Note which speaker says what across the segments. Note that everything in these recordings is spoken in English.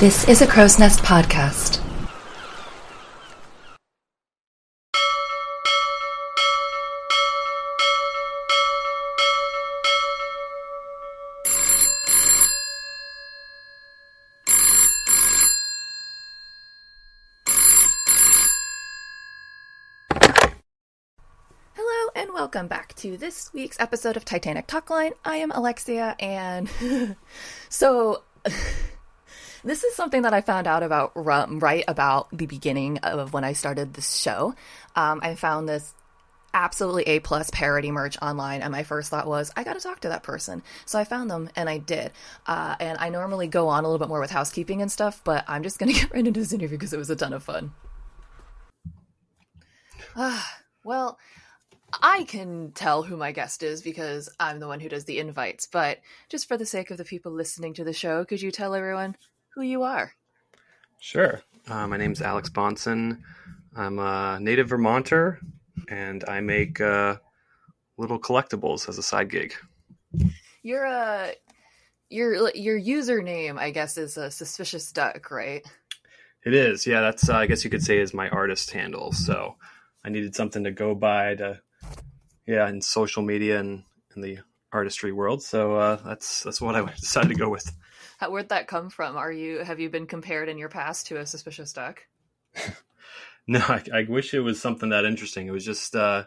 Speaker 1: This is a Crow's Nest podcast.
Speaker 2: Hello and welcome back to this week's episode of Titanic Talkline. I am Alexia, and so this is something that I found out about right about the beginning of when I started this show. Um, I found this absolutely A plus parody merch online, and my first thought was I got to talk to that person. So I found them, and I did. Uh, and I normally go on a little bit more with housekeeping and stuff, but I'm just gonna get right into this interview because it was a ton of fun. Ah, well. I can tell who my guest is because I'm the one who does the invites, but just for the sake of the people listening to the show, could you tell everyone who you are?
Speaker 3: Sure. Uh, my name's Alex Bonson. I'm a native Vermonter, and I make uh, little collectibles as a side gig.
Speaker 2: You're a your your username, I guess, is a suspicious duck, right?
Speaker 3: It is, yeah. That's uh, I guess you could say is my artist handle. So I needed something to go by to, yeah, in social media and in the artistry world. So uh, that's that's what I decided to go with.
Speaker 2: How, where'd that come from? Are you have you been compared in your past to a suspicious duck?
Speaker 3: No, I, I wish it was something that interesting. It was just uh,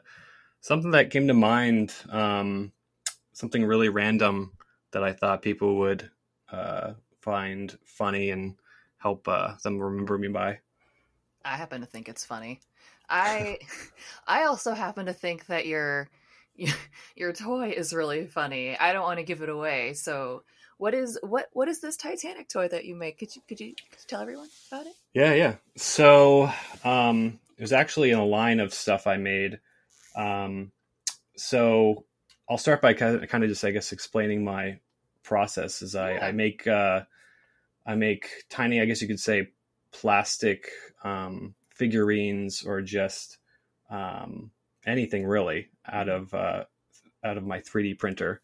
Speaker 3: something that came to mind, um, something really random that I thought people would uh, find funny and help uh, them remember me by.
Speaker 2: I happen to think it's funny. I I also happen to think that your your toy is really funny. I don't want to give it away, so what is what what is this Titanic toy that you make? Could you could you, could you tell everyone about it?
Speaker 3: Yeah, yeah. So um, it was actually in a line of stuff I made. Um, so I'll start by kind of, kind of just, I guess, explaining my process. Is I,
Speaker 2: Yeah.
Speaker 3: I make uh, I make tiny, I guess you could say, plastic um, figurines or just um, anything really out of uh, out of my 3D printer.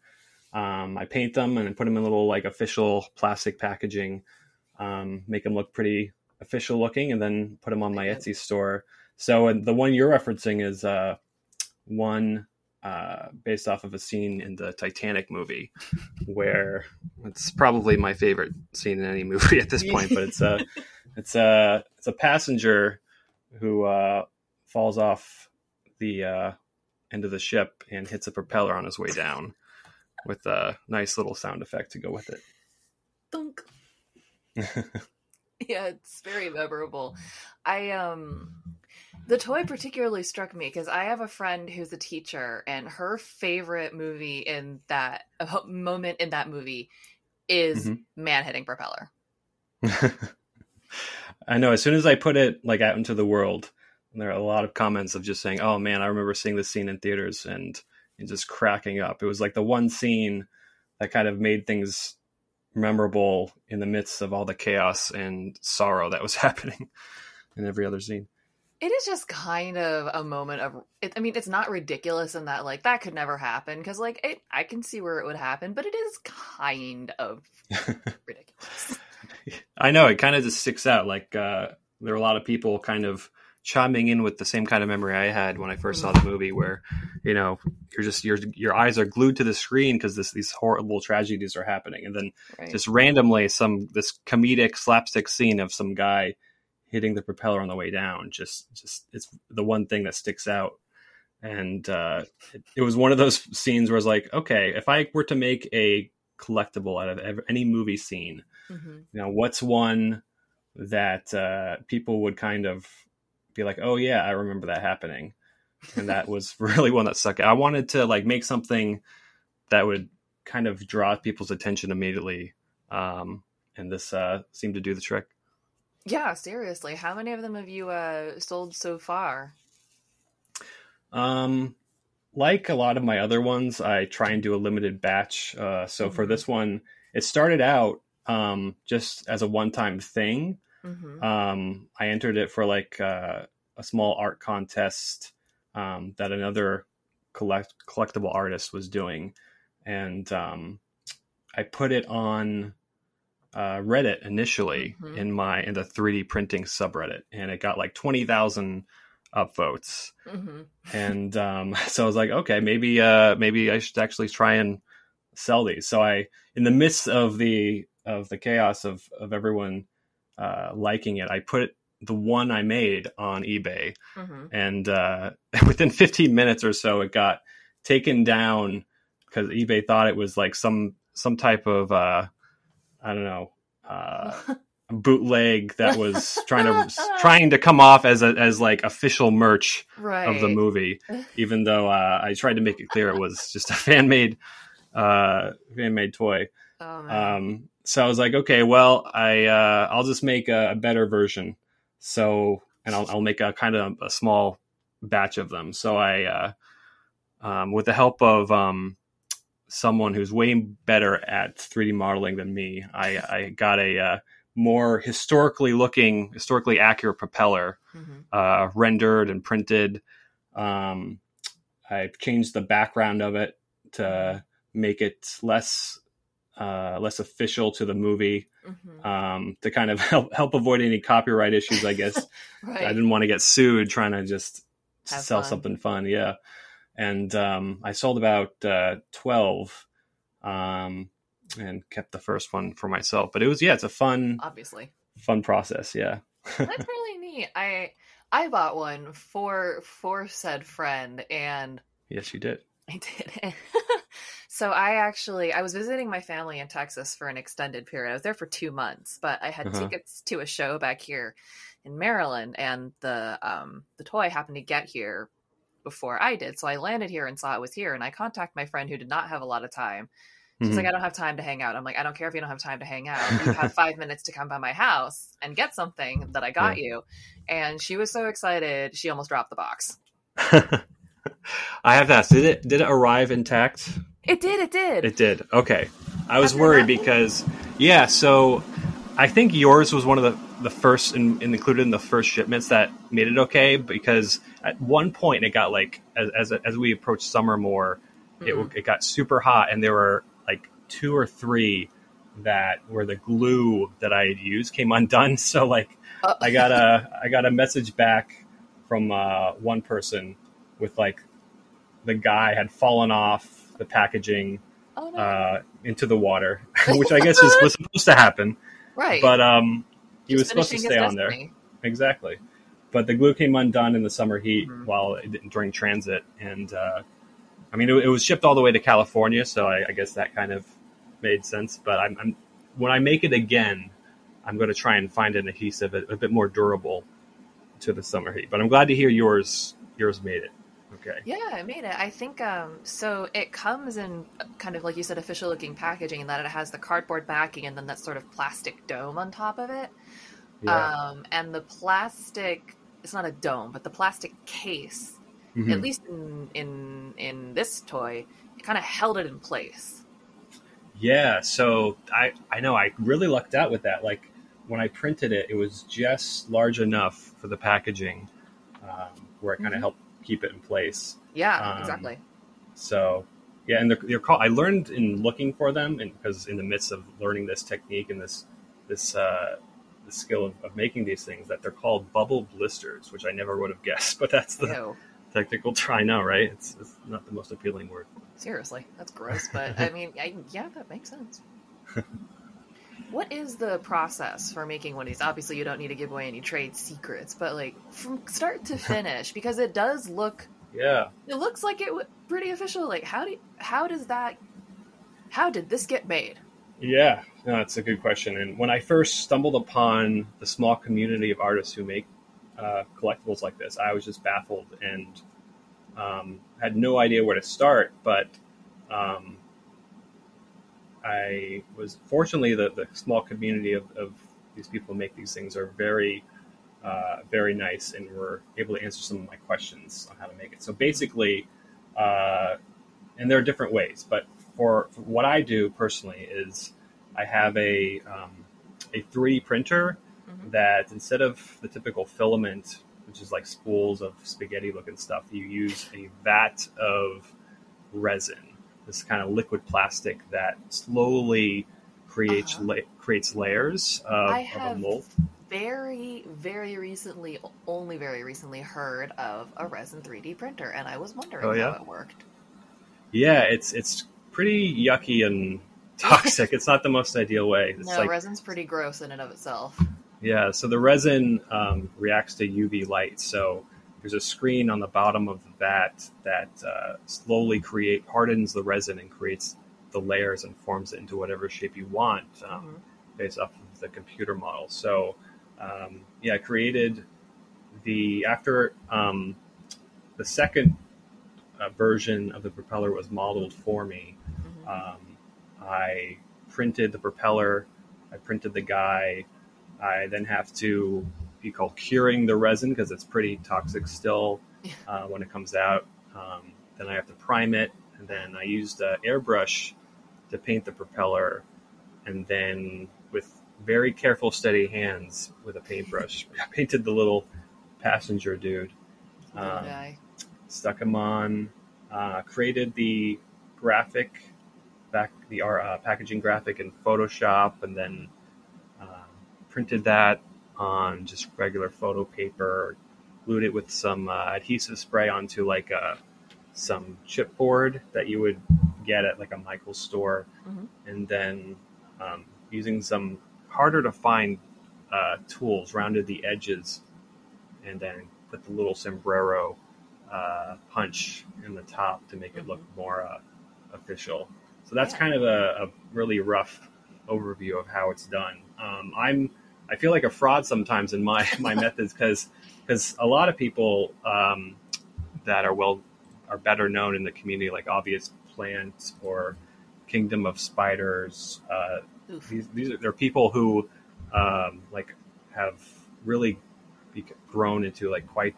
Speaker 3: Um, I paint them and then put them in little like official plastic packaging, um, make them look pretty official looking, and then put them on my Etsy store. So and the one you're referencing is uh, one uh, based off of a scene in the Titanic movie, where it's probably my favorite scene in any movie at this point. But it's a it's a it's a passenger who uh, falls off the uh, end of the ship and hits a propeller on his way down, with a nice little sound effect to go with it.
Speaker 2: Thunk. yeah, it's very memorable. I um the toy particularly struck me because I have a friend who's a teacher and her favorite movie in that uh, moment in that movie is
Speaker 3: Mhm.
Speaker 2: man hitting propeller.
Speaker 3: I know. As soon as I put it like out into the world, there are a lot of comments of just saying, "Oh man, I remember seeing this scene in theaters and and just cracking up." It was like the one scene that kind of made things memorable in the midst of all the chaos and sorrow that was happening in every other scene.
Speaker 2: It is just kind of a moment of I mean it's not ridiculous in that like that could never happen because like it, I can see where it would happen but it is kind of ridiculous.
Speaker 3: I know it kind of just sticks out. Like uh, there are a lot of people kind of chiming in with the same kind of memory I had when I first saw the movie, where you know you're just your your eyes are glued to the screen because this these horrible tragedies are happening, and then
Speaker 2: Right.
Speaker 3: just randomly some this comedic slapstick scene of some guy hitting the propeller on the way down. Just just it's the one thing that sticks out. And uh, it, it was one of those scenes where I was like, okay, if I were to make a collectible out of any movie scene,
Speaker 2: Mhm.
Speaker 3: you know what's one that uh, people would kind of be like oh yeah i remember that happening and that was really one that stuck i wanted to like make something that would kind of draw people's attention immediately um, and this uh, seemed to do the trick
Speaker 2: Yeah, seriously. How many of them have you uh sold so far?
Speaker 3: Um, like a lot of my other ones, I try and do a limited batch. Uh, so for
Speaker 2: Mhm.
Speaker 3: this one, it started out um, just as a one-time thing.
Speaker 2: Hmm
Speaker 3: Um, I entered it for like uh, a small art contest um, that another collect collectible artist was doing, and um, I put it on uh, Reddit initially
Speaker 2: Mhm.
Speaker 3: in my in the 3D printing subreddit, and it got like twenty thousand upvotes.
Speaker 2: hmm
Speaker 3: and um, so I was like, okay, maybe uh, maybe I should actually try and sell these. So I, in the midst of the of the chaos of of everyone uh, liking it, I put the one I made on eBay,
Speaker 2: hmm
Speaker 3: and uh, within 15 minutes or so, it got taken down because eBay thought it was like some some type of uh, I don't know. Uh, bootleg that was trying to trying to come off as a as like official merch
Speaker 2: right.
Speaker 3: of the movie, even though uh, I tried to make it clear it was just a fan made uh, fan made toy.
Speaker 2: Oh, man.
Speaker 3: Um, so I was like, okay, well, I uh, I'll just make a, a better version. So and I'll, I'll make a kind of a small batch of them. So I, uh, um, with the help of um, someone who's way better at 3D modeling than me, I, I got a uh, more historically looking, historically accurate propeller
Speaker 2: Mhm.
Speaker 3: uh, rendered and printed. Um, I've changed the background of it to make it less uh, less official to the movie
Speaker 2: Mhm.
Speaker 3: um, to kind of help help avoid any copyright issues. I guess
Speaker 2: right.
Speaker 3: I didn't want to get sued trying to just
Speaker 2: Have
Speaker 3: sell
Speaker 2: fun.
Speaker 3: something fun. Yeah, and um, I sold about uh, twelve. Um, and kept the first one for myself, but it was yeah, it's a fun
Speaker 2: Obviously.
Speaker 3: fun process. Yeah,
Speaker 2: That's really neat. I I bought one for for said friend and
Speaker 3: yes, you did.
Speaker 2: I did. So I actually I was visiting my family in Texas for an extended period. I was there for 2 months, but I had
Speaker 3: Uh-huh.
Speaker 2: tickets to a show back here in Maryland and the um the toy happened to get here before I did. So I landed here and saw it was here and I contacted my friend who did not have a lot of time. She's
Speaker 3: Mhm.
Speaker 2: like, I don't have time to hang out. I'm like, I don't care if you don't have time to hang out. You have five minutes to come by my house and get something that I got you. And she was so excited, she almost dropped the box.
Speaker 3: I have to ask, did it did it arrive intact?
Speaker 2: It did, it did.
Speaker 3: It did. Okay. I was
Speaker 2: After
Speaker 3: worried
Speaker 2: that?
Speaker 3: because yeah, so I think yours was one of the the first in, in included in the first shipments that made it okay because at one point it got like as as, as we approached summer more, it
Speaker 2: Mhm.
Speaker 3: it got super hot and there were like two or three that where the glue that I had used came undone. So like I got a I got a message back from uh, one person with like the guy had fallen off the packaging
Speaker 2: oh, no.
Speaker 3: uh, into the water, which I guess is, was supposed to happen.
Speaker 2: right.
Speaker 3: But um, he
Speaker 2: Just
Speaker 3: was supposed to stay
Speaker 2: his
Speaker 3: on there exactly. But the glue came undone in the summer heat
Speaker 2: Mhm.
Speaker 3: while it, during transit, and uh, I mean it, it was shipped all the way to California, so I, I guess that kind of made sense. But I'm, I'm when I make it again, I'm going to try and find an adhesive a, a bit more durable to the summer heat. But I'm glad to hear yours yours made it. Okay.
Speaker 2: Yeah, I made it. I think um so it comes in kind of like you said official looking packaging in that it has the cardboard backing and then that sort of plastic dome on top of it.
Speaker 3: Yeah.
Speaker 2: Um and the plastic it's not a dome, but the plastic case,
Speaker 3: Mhm.
Speaker 2: at least in in in this toy, it kind of held it in place.
Speaker 3: Yeah, so I I know I really lucked out with that. Like when I printed it, it was just large enough for the packaging um, where it kind of
Speaker 2: Mhm.
Speaker 3: helped keep it in place.
Speaker 2: Yeah,
Speaker 3: Um,
Speaker 2: exactly.
Speaker 3: So yeah, and they're, they're called. I learned in looking for them, and because in the midst of learning this technique and this this uh, the skill of, of making these things, that they're called bubble blisters, which I never would have guessed. But that's the
Speaker 2: Ew.
Speaker 3: technical try now, right? It's, it's not the most appealing word.
Speaker 2: Seriously, that's gross. But I mean, I, yeah, that makes sense. what is the process for making one of these? Obviously, you don't need to give away any trade secrets, but like from start to finish, because it does look,
Speaker 3: Yeah.
Speaker 2: it looks like it w- pretty official. Like, how do, you, how does that, how did this get made?
Speaker 3: Yeah, no, that's a good question. And when I first stumbled upon the small community of artists who make uh, collectibles like this, I was just baffled and um, had no idea where to start. But um, I was fortunately the, the small community of, of these people who make these things are very, uh, very nice, and were able to answer some of my questions on how to make it. So basically, uh, and there are different ways, but for, for what I do personally is I have a um, a 3D printer
Speaker 2: Mhm.
Speaker 3: that instead of the typical filament, which is like spools of spaghetti looking stuff, you use a vat of resin, this kind of liquid plastic that slowly creates
Speaker 2: Uh-huh.
Speaker 3: la- creates layers of,
Speaker 2: I
Speaker 3: of a mold.
Speaker 2: very, very recently, only very recently, heard of a resin 3D printer, and I was wondering
Speaker 3: Oh, yeah?
Speaker 2: how it worked.
Speaker 3: Yeah, it's it's pretty yucky and toxic. it's not the most ideal way. It's
Speaker 2: no,
Speaker 3: like
Speaker 2: resin's pretty gross in and of itself.
Speaker 3: Yeah, so the resin um, reacts to UV light. So there's a screen on the bottom of that that uh, slowly create hardens the resin and creates the layers and forms it into whatever shape you want um, based off of the computer model. So um, yeah, I created the after um, the second uh, version of the propeller was modeled for me.
Speaker 2: Mhm.
Speaker 3: Um, I printed the propeller, I printed the guy. I then have to be call curing the resin because it's pretty toxic still uh, when it comes out. Um, then I have to prime it, and then I used uh, airbrush to paint the propeller, and then with very careful, steady hands with a paintbrush, I painted the little passenger dude um, stuck him on, uh, created the graphic, back the uh, packaging graphic in Photoshop, and then uh, printed that on just regular photo paper, glued it with some uh, adhesive spray onto like a, some chipboard that you would get at like a Michael's store,
Speaker 2: Mhm.
Speaker 3: and then um, using some harder to find uh, tools, rounded the edges, and then put the little sombrero uh, punch in the top to make it look more uh, official. So that's
Speaker 2: Yeah.
Speaker 3: kind of a, a really rough overview of how it's done. Um, I'm I feel like a fraud sometimes in my my methods because because a lot of people um, that are well are better known in the community, like Obvious Plants or Kingdom of Spiders. Uh, these these are they're people who um, like have really grown into like quite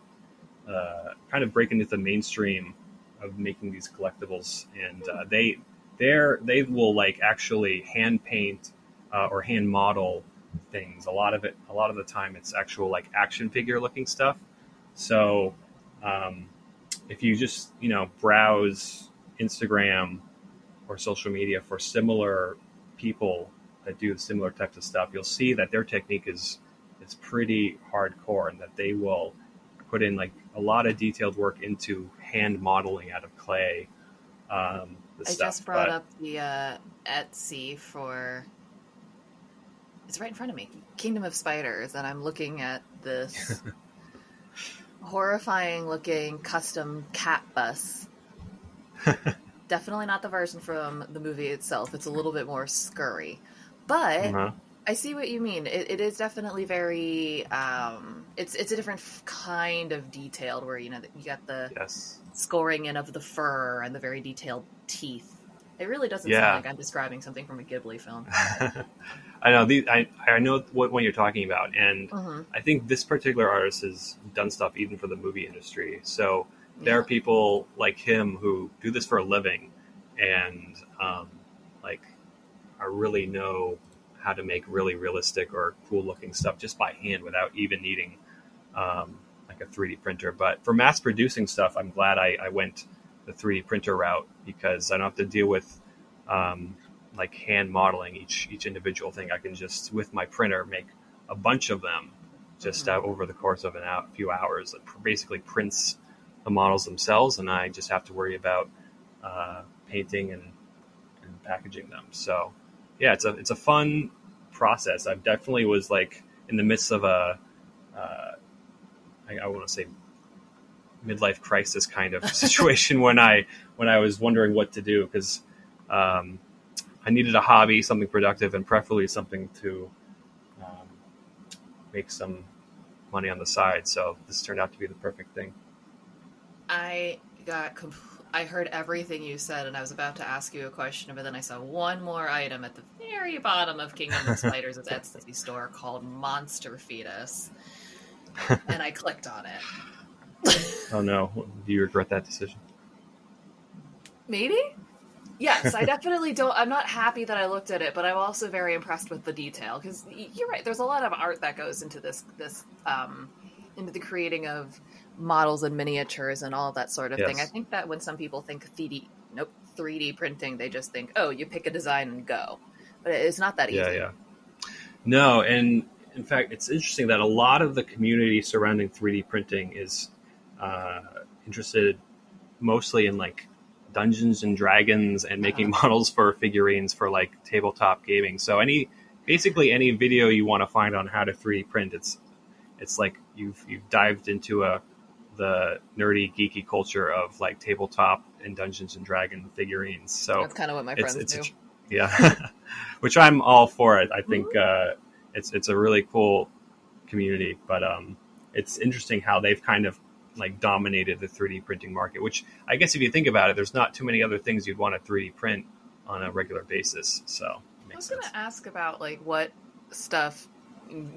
Speaker 3: uh, kind of breaking into the mainstream of making these collectibles, and uh, they they're they will like actually hand paint uh, or hand model things. A lot of it, a lot of the time, it's actual like action figure looking stuff. So um, if you just you know browse Instagram or social media for similar people that do similar types of stuff, you'll see that their technique is is pretty hardcore, and that they will put in like a lot of detailed work into hand modeling out of clay. Um,
Speaker 2: I
Speaker 3: stuff.
Speaker 2: just brought
Speaker 3: But-
Speaker 2: up the uh, Etsy for. It's right in front of me. Kingdom of Spiders, and I'm looking at this horrifying looking custom cat bus. Definitely not the version from the movie itself. It's a little bit more scurry. But
Speaker 3: Uh-huh.
Speaker 2: I see what you mean. It, it is definitely very. Um, it's it's a different kind of detailed where you know you got the
Speaker 3: Yes.
Speaker 2: scoring in of the fur and the very detailed teeth. It really doesn't
Speaker 3: Yeah.
Speaker 2: sound like I'm describing something from a Ghibli film.
Speaker 3: I know these. I I know what one you're talking about, and
Speaker 2: hmm
Speaker 3: I think this particular artist has done stuff even for the movie industry. So there are people like him who do this for a living, and um, like are really know how to make really realistic or cool looking stuff just by hand without even needing um, like a 3D printer. But for mass producing stuff, I'm glad I, I went the 3D printer route because I don't have to deal with um, like hand modeling each each individual thing. I can just with my printer make a bunch of them just uh, over the course of an hour, few hours. It basically prints the models themselves, and I just have to worry about uh, painting and, and packaging them. So yeah, it's a it's a fun process. I definitely was like in the midst of a uh, I, I want to say midlife crisis kind of situation when I when I was wondering what to do because um, I needed a hobby, something productive, and preferably something to um, make some money on the side. So this turned out to be the perfect thing.
Speaker 2: I got. Compl- I heard everything you said, and I was about to ask you a question, but then I saw one more item at the very bottom of Kingdom of Spiders' Etsy store called Monster Fetus, and I clicked on it.
Speaker 3: Oh no, do you regret that decision?
Speaker 2: Maybe. Yes, I definitely don't. I'm not happy that I looked at it, but I'm also very impressed with the detail because you're right. There's a lot of art that goes into this this um, into the creating of models and miniatures and all that sort of thing. I think that when some people think 3D, nope, 3D printing, they just think, oh, you pick a design and go. but it's not that easy.
Speaker 3: Yeah, yeah. No, and in fact, it's interesting that a lot of the community surrounding 3D printing is uh, interested mostly in like Dungeons and Dragons and making
Speaker 2: Uh-huh.
Speaker 3: models for figurines for like tabletop gaming. So any basically any video you want to find on how to 3D print, it's it's like you've you've dived into a the nerdy geeky culture of like tabletop and Dungeons and Dragon figurines. So
Speaker 2: That's kind of what my friends
Speaker 3: it's
Speaker 2: do.
Speaker 3: a, yeah, which I'm all for it. I think uh, it's it's a really cool community, but um, it's interesting how they've kind of like dominated the 3D printing market. Which I guess if you think about it, there's not too many other things you'd want to 3D print on a regular basis. So
Speaker 2: I was
Speaker 3: sense.
Speaker 2: gonna ask about like what stuff,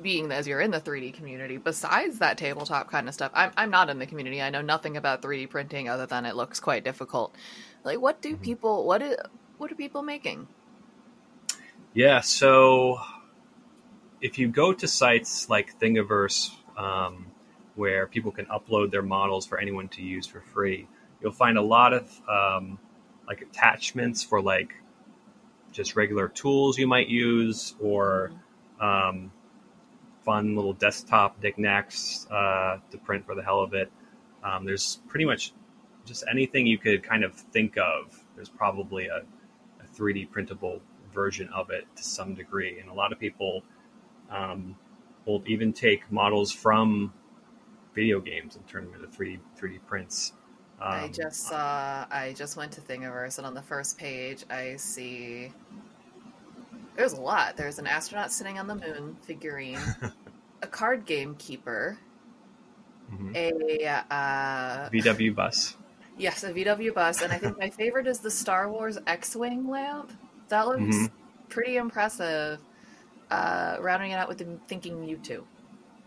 Speaker 2: being as you're in the 3D community, besides that tabletop kind of stuff. I'm I'm not in the community. I know nothing about 3D printing other than it looks quite difficult. Like, what do
Speaker 3: Mhm.
Speaker 2: people? What is? What are people making?
Speaker 3: Yeah, so if you go to sites like Thingiverse, um, where people can upload their models for anyone to use for free, you'll find a lot of um, like attachments for like just regular tools you might use or um, fun little desktop knickknacks uh, to print for the hell of it. Um, there's pretty much just anything you could kind of think of. There's probably a, a 3D printable version of it to some degree, and a lot of people um, will even take models from video games and turn them into 3D 3D prints. Um,
Speaker 2: I just saw. I just went to Thingiverse, and on the first page, I see. There's a lot. There's an astronaut sitting on the moon figurine, a card game keeper,
Speaker 3: mhm.
Speaker 2: a uh,
Speaker 3: VW bus.
Speaker 2: yes, a VW bus, and I think my favorite is the Star Wars X-wing lamp. That looks
Speaker 3: Mhm.
Speaker 2: pretty impressive. Uh, rounding it out with the thinking Mewtwo.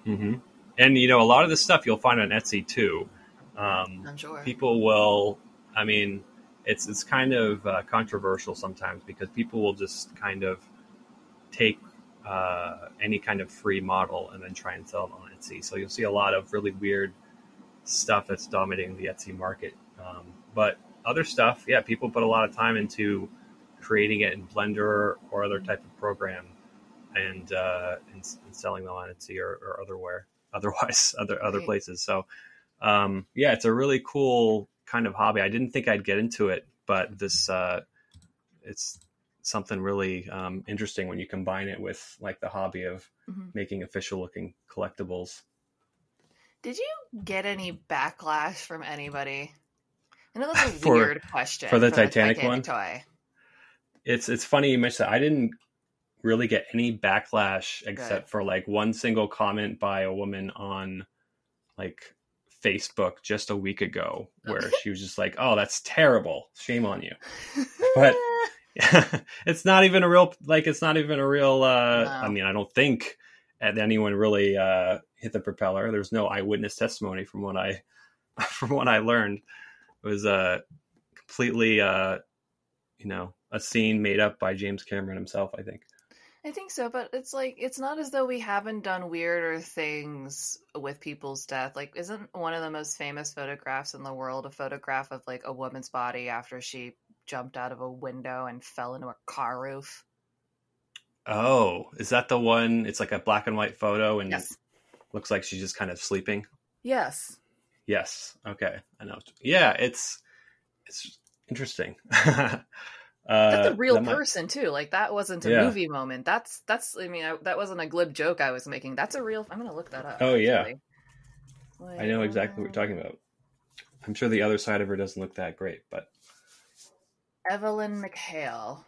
Speaker 3: hmm And you know, a lot of this stuff you'll find on Etsy too. Um,
Speaker 2: I'm sure.
Speaker 3: people will i mean it's it's kind of uh, controversial sometimes because people will just kind of take uh, any kind of free model and then try and sell it on etsy so you'll see a lot of really weird stuff that's dominating the etsy market um, but other stuff yeah people put a lot of time into creating it in blender or other type of program and uh, and, and selling them on etsy or, or otherwhere otherwise other other
Speaker 2: Right.
Speaker 3: places so um, yeah, it's a really cool kind of hobby. I didn't think I'd get into it, but this uh, it's something really um, interesting when you combine it with like the hobby of
Speaker 2: Mhm.
Speaker 3: making official looking collectibles.
Speaker 2: Did you get any backlash from anybody? I know that's a
Speaker 3: For-
Speaker 2: weird question
Speaker 3: for the Titanic one?
Speaker 2: toy.
Speaker 3: It's it's funny you mentioned that. I didn't really get any backlash except for like one single comment by a woman on like Facebook just a week ago where she was just like, "Oh, that's terrible. Shame on you." But- it's not even a real like it's not even a real uh
Speaker 2: No.
Speaker 3: i mean i don't think anyone really uh hit the propeller there's no eyewitness testimony from what i from what i learned it was uh completely uh you know a scene made up by james cameron himself i think
Speaker 2: I think so, but it's like it's not as though we haven't done weirder things with people's death. Like, isn't one of the most famous photographs in the world a photograph of like a woman's body after she jumped out of a window and fell into a car roof?
Speaker 3: oh is that the one it's like a black and white photo and
Speaker 2: Yes.
Speaker 3: looks like she's just kind of sleeping
Speaker 2: Yes.
Speaker 3: Yes. Okay. I know. Yeah. It's it's interesting. uh,
Speaker 2: That's a real
Speaker 3: that might-
Speaker 2: person too. Like that wasn't a
Speaker 3: Yeah.
Speaker 2: movie moment. That's that's. I mean, I, that wasn't a glib joke I was making. That's a real. I'm gonna look that up.
Speaker 3: Oh, yeah.
Speaker 2: actually.
Speaker 3: I know exactly what you're talking about. I'm sure the other side of her doesn't look that great, but
Speaker 2: Evelyn McHale.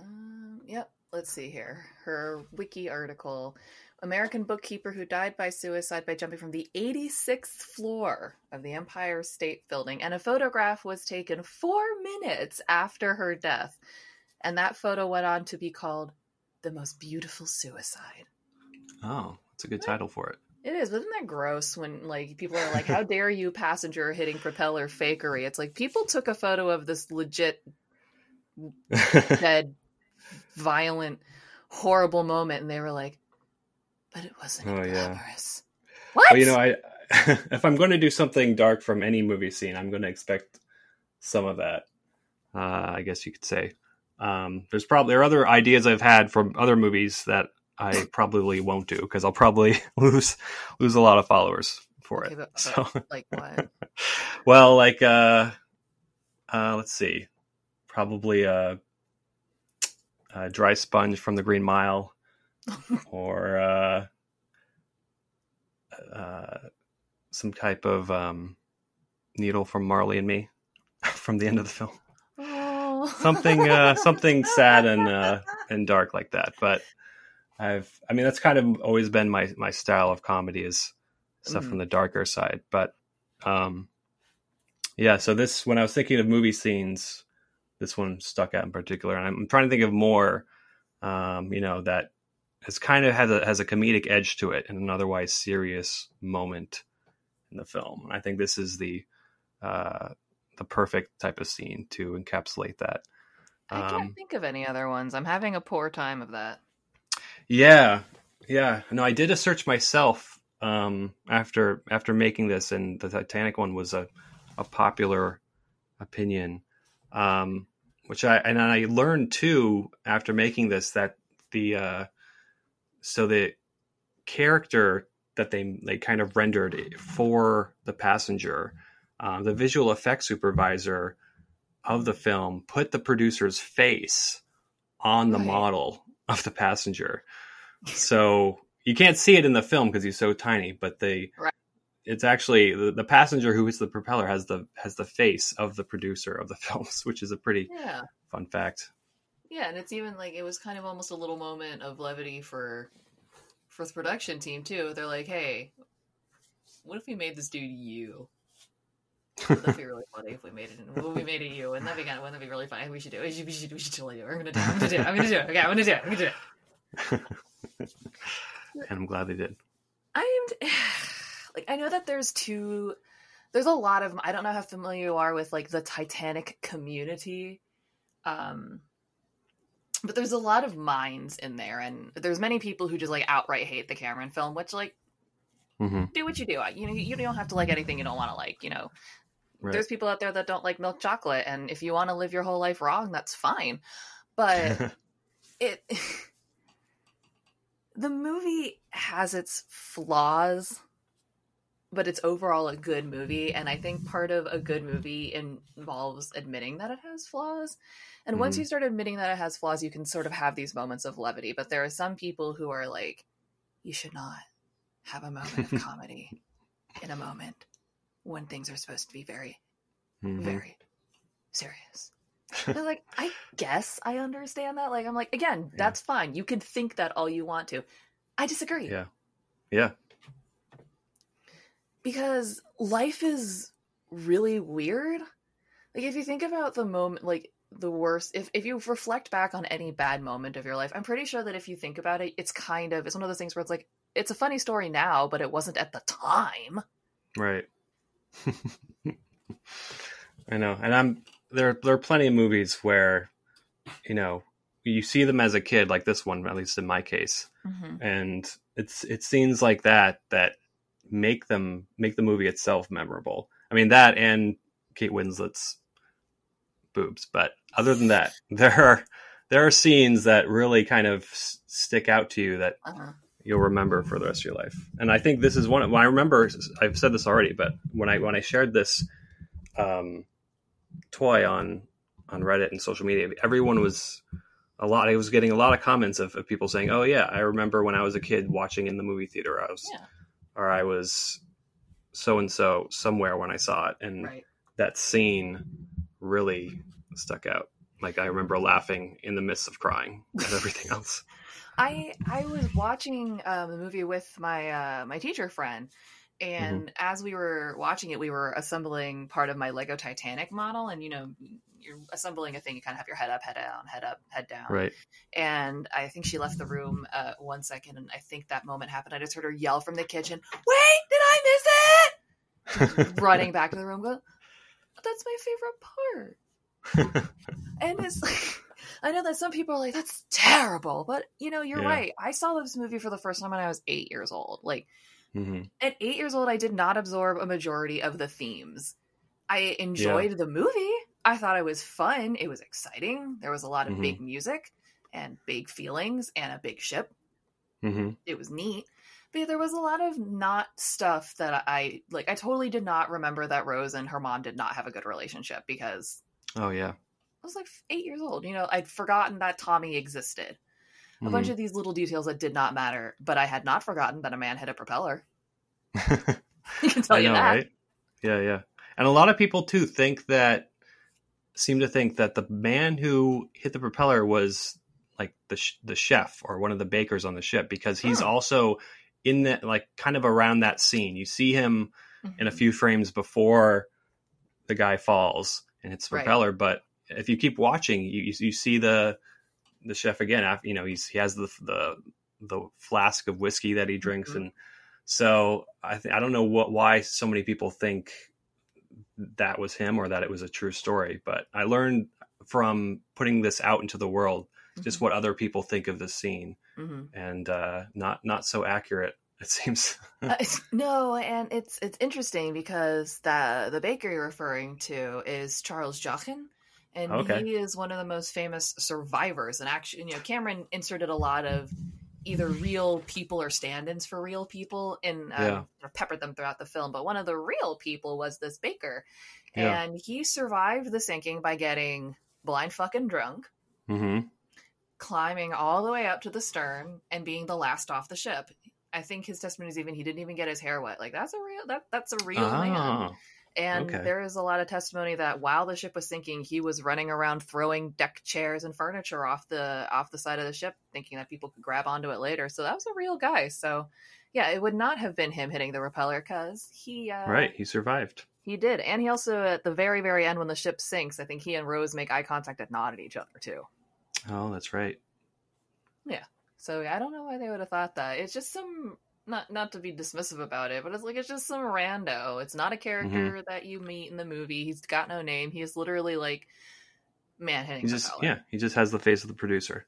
Speaker 2: Um, yep. Let's see here. Her wiki article: American bookkeeper who died by suicide by jumping from the 86th floor of the Empire State Building, and a photograph was taken four minutes after her death, and that photo went on to be called "the most beautiful suicide."
Speaker 3: oh, that's a good title for it.
Speaker 2: It is, but isn't that gross when like people are like, "How dare you, passenger hitting propeller fakery?" It's like people took a photo of this legit dead, violent, horrible moment, and they were like, "But it wasn't
Speaker 3: Oh, yeah.
Speaker 2: glamorous." What?
Speaker 3: well, you know, I if I'm going to do something dark from any movie scene, I'm going to expect some of that. Uh, I guess you could say. Um, there's probably there are other ideas I've had from other movies that I probably won't do because I'll probably lose lose a lot of followers for
Speaker 2: Okay,
Speaker 3: it.
Speaker 2: but-
Speaker 3: so,
Speaker 2: Like what?
Speaker 3: well, like uh, uh, let's see, probably a, a dry sponge from the Green Mile, or uh, uh, some type of um, needle from Marley and Me from the end of the film.
Speaker 2: Oh.
Speaker 3: Something, uh, something sad and uh, and dark like that. But I've, I mean, that's kind of always been my my style of comedy is stuff
Speaker 2: Mhm.
Speaker 3: from the darker side. But um, yeah, so this when I was thinking of movie scenes, this one stuck out in particular, and I'm trying to think of more, um, you know, that has kind of has a has a comedic edge to it in an otherwise serious moment in the film. And I think this is the uh, the perfect type of scene to encapsulate that.
Speaker 2: I can't
Speaker 3: Um,
Speaker 2: think of any other ones. I'm having a poor time of that.
Speaker 3: Yeah, yeah. No, I did a search myself um, after after making this, and the Titanic one was a, a popular opinion, um, which I and I learned too after making this that the uh, so the character that they they kind of rendered for the passenger, um, the visual effects supervisor of the film put the producer's face on the
Speaker 2: Right.
Speaker 3: model of the passenger. So you can't see it in the film because he's so tiny, but the
Speaker 2: Right.
Speaker 3: it's actually the, the passenger who hits the propeller has the has the face of the producer of the films, which is a pretty
Speaker 2: Yeah.
Speaker 3: fun fact.
Speaker 2: Yeah, and it's even like it was kind of almost a little moment of levity for for the production team too. They're like, "Hey, what if we made this dude you?" That'd be really funny if we made it. If we made it you? And that'd be kind of, wouldn't that be really funny? We should do it. We should, we should, we should totally do it. We're gonna do it. I'm gonna do it. I'm gonna do it. Okay, I'm gonna do it. I'm gonna do it.
Speaker 3: and I'm glad they did.
Speaker 2: I am like I know that there's two there's a lot of I don't know how familiar you are with like the Titanic community. Um but there's a lot of minds in there and there's many people who just like outright hate the Cameron film, which like
Speaker 3: hmm
Speaker 2: do what you do. You know, you don't have to like anything you don't want to like, you know.
Speaker 3: Right.
Speaker 2: There's people out there that don't like milk chocolate and if you want to live your whole life wrong, that's fine. But it the movie has its flaws but it's overall a good movie and i think part of a good movie involves admitting that it has flaws and once
Speaker 3: Mhm.
Speaker 2: you start admitting that it has flaws you can sort of have these moments of levity but there are some people who are like you should not have a moment of comedy in a moment when things are supposed to be very
Speaker 3: Mhm.
Speaker 2: very serious they're like, I guess I understand that. Like, I'm like, again,
Speaker 3: Yeah.
Speaker 2: that's fine. You can think that all you want to. I disagree.
Speaker 3: Yeah. Yeah.
Speaker 2: Because life is really weird. Like, if you think about the moment, like, the worst, if, if you reflect back on any bad moment of your life, I'm pretty sure that if you think about it, it's kind of, it's one of those things where it's like, it's a funny story now, but it wasn't at the time.
Speaker 3: Right. I know, and I'm there. There are plenty of movies where, you know, you see them as a kid, like this one, at least in my case, mm-hmm. and it's it's scenes like that that make them make the movie itself memorable. I mean that and Kate Winslet's boobs, but other than that, there are there are scenes that really kind of s- stick out to you that
Speaker 2: Uh-huh.
Speaker 3: you'll remember for the rest of your life. And I think this is one. Of, when I remember, I've said this already, but when I when I shared this um, toy on on Reddit and social media, everyone was a lot. I was getting a lot of comments of, of people saying, "Oh yeah, I remember when I was a kid watching in the movie theater. I was,
Speaker 2: Yeah.
Speaker 3: Or I was so and so somewhere when I saw it, and
Speaker 2: Right.
Speaker 3: that scene really stuck out. Like I remember laughing in the midst of crying at everything else.
Speaker 2: I I was watching um, the movie with my uh, my teacher friend, and as we were watching it, we were assembling part of my Lego Titanic model. And you know, you're assembling a thing, you kind of have your head up, head down, head up, head down.
Speaker 3: Right.
Speaker 2: And I think she left the room uh, one second, and I think that moment happened. I just heard her yell from the kitchen, "Wait, did I miss it?" Running back to the room, go, "That's my favorite part." and it's like, I know that some people are like, that's terrible, but you know, you're
Speaker 3: Yeah.
Speaker 2: right. I saw this movie for the first time when I was eight years old. Like,
Speaker 3: hmm
Speaker 2: at eight years old, I did not absorb a majority of the themes. I enjoyed the movie. I thought it was fun. It was exciting. There was a lot of
Speaker 3: Mhm.
Speaker 2: big music and big feelings and a big ship.
Speaker 3: hmm
Speaker 2: It was neat. But there was a lot of not stuff that I like. I totally did not remember that Rose and her mom did not have a good relationship because
Speaker 3: Oh yeah.
Speaker 2: I was like eight years old. You know, I'd forgotten that Tommy existed. A
Speaker 3: Mhm.
Speaker 2: bunch of these little details that did not matter, but I had not forgotten that a man had a propeller.
Speaker 3: Mm-hmm.
Speaker 2: Can tell
Speaker 3: I
Speaker 2: you
Speaker 3: know,
Speaker 2: that.
Speaker 3: right? Yeah, yeah. And a lot of people too think that seem to think that the man who hit the propeller was like the sh- the chef or one of the bakers on the ship because he's
Speaker 2: Hmm.
Speaker 3: also in that like kind of around that scene. You see him in a
Speaker 2: Mhm.
Speaker 3: few frames before the guy falls and hits the
Speaker 2: Right.
Speaker 3: propeller, but if you keep watching, you you, you see the the chef again. After, you know, he's he has the the the flask of whiskey that he drinks,
Speaker 2: Mhm.
Speaker 3: and so I th- I don't know what why so many people think that was him or that it was a true story, but I learned from putting this out into the world just
Speaker 2: Mhm.
Speaker 3: what other people think of this scene,
Speaker 2: Mhm.
Speaker 3: and uh, not not so accurate. It seems.
Speaker 2: Uh, no, and it's it's interesting because the the baker you're referring to is Charles Joughin, and
Speaker 3: Okay.
Speaker 2: he is one of the most famous survivors. And actually, you know, Cameron inserted a lot of either real people or stand-ins for real people, and um,
Speaker 3: Yeah.
Speaker 2: peppered them throughout the film. But one of the real people was this baker,
Speaker 3: Yeah.
Speaker 2: and he survived the sinking by getting blind fucking drunk.
Speaker 3: hmm
Speaker 2: climbing all the way up to the stern and being the last off the ship. I think his testimony is even he didn't even get his hair wet. Like that's a real that that's a real man. And
Speaker 3: okay.
Speaker 2: there is a lot of testimony that while the ship was sinking, he was running around throwing deck chairs and furniture off the off the side of the ship, thinking that people could grab onto it later. So that was a real guy. So yeah, it would not have been him hitting the repeller because he uh,
Speaker 3: right. He survived.
Speaker 2: he did, and he also at the very very end when the ship sinks, I think he and Rose make eye contact and nod at each other too.
Speaker 3: Oh, that's right. Yeah.
Speaker 2: So I don't know why they would have thought that. It's just some not not to be dismissive about it, but it's like it's just some rando. It's not a character
Speaker 3: Mm-hmm.
Speaker 2: that you meet in the movie. He's got no name. He is literally like man hitting
Speaker 3: He just yeah, he just has the face of the producer.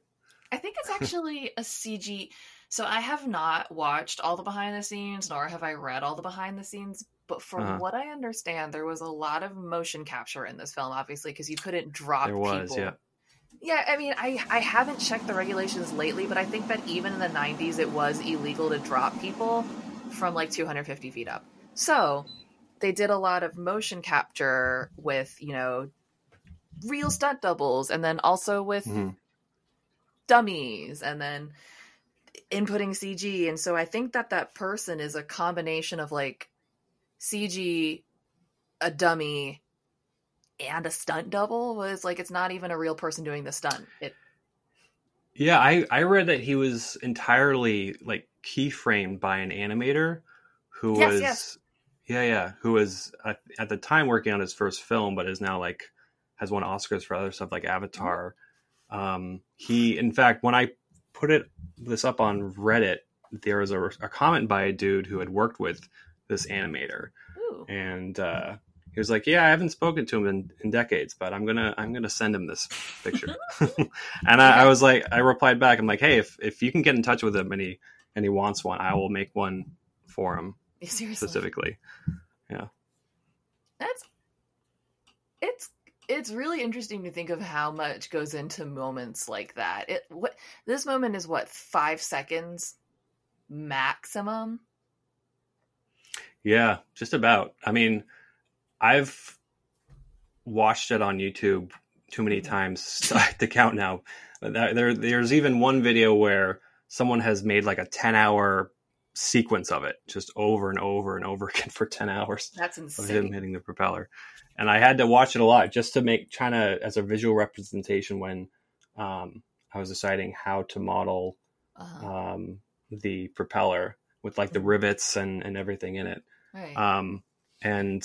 Speaker 2: I think it's actually a CG. So I have not watched all the behind the scenes, nor have I read all the behind the scenes. But from
Speaker 3: Uh-huh.
Speaker 2: what I understand, there was a lot of motion capture in this film, obviously, because you couldn't drop.
Speaker 3: There was,
Speaker 2: people.
Speaker 3: yeah.
Speaker 2: Yeah, I mean, I I haven't checked the regulations lately, but I think that even in the '90s, it was illegal to drop people from like 250 feet up. So they did a lot of motion capture with you know real stunt doubles, and then also with
Speaker 3: Mhm.
Speaker 2: dummies, and then inputting CG. And so I think that that person is a combination of like CG, a dummy, and a stunt double. Was like it's not even a real person doing the stunt. It
Speaker 3: Yeah, I I read that he was entirely like keyframed by an animator who
Speaker 2: Yes,
Speaker 3: was
Speaker 2: yes.
Speaker 3: yeah yeah who was at, at the time working on his first film, but is now like has won Oscars for other stuff like Avatar. Um, he in fact when I put it this up on Reddit, there was a, a comment by a dude who had worked with this animator,
Speaker 2: ooh.
Speaker 3: and uh, he was like, "Yeah, I haven't spoken to him in, in decades, but I'm gonna I'm gonna send him this picture." and I, I was like, I replied back, I'm like, "Hey, if if you can get in touch with him and he and he wants one, I will make one for him
Speaker 2: seriously.
Speaker 3: specifically."
Speaker 2: Yeah, that's it's it's really interesting to think of how much goes into moments like that. It what this moment is what five seconds maximum.
Speaker 3: Yeah, just about. I mean, I've watched it on YouTube too many times to count now. There, there's even one video where someone has made like a 10 hour sequence of it just over and over and over again for 10 hours
Speaker 2: That's
Speaker 3: of him hitting the propeller. And I had to watch it a lot just to make to as a visual representation when um, I was deciding how to model
Speaker 2: Uh-huh.
Speaker 3: um, the propeller with like the rivets and, and everything in it.
Speaker 2: right.
Speaker 3: Um, and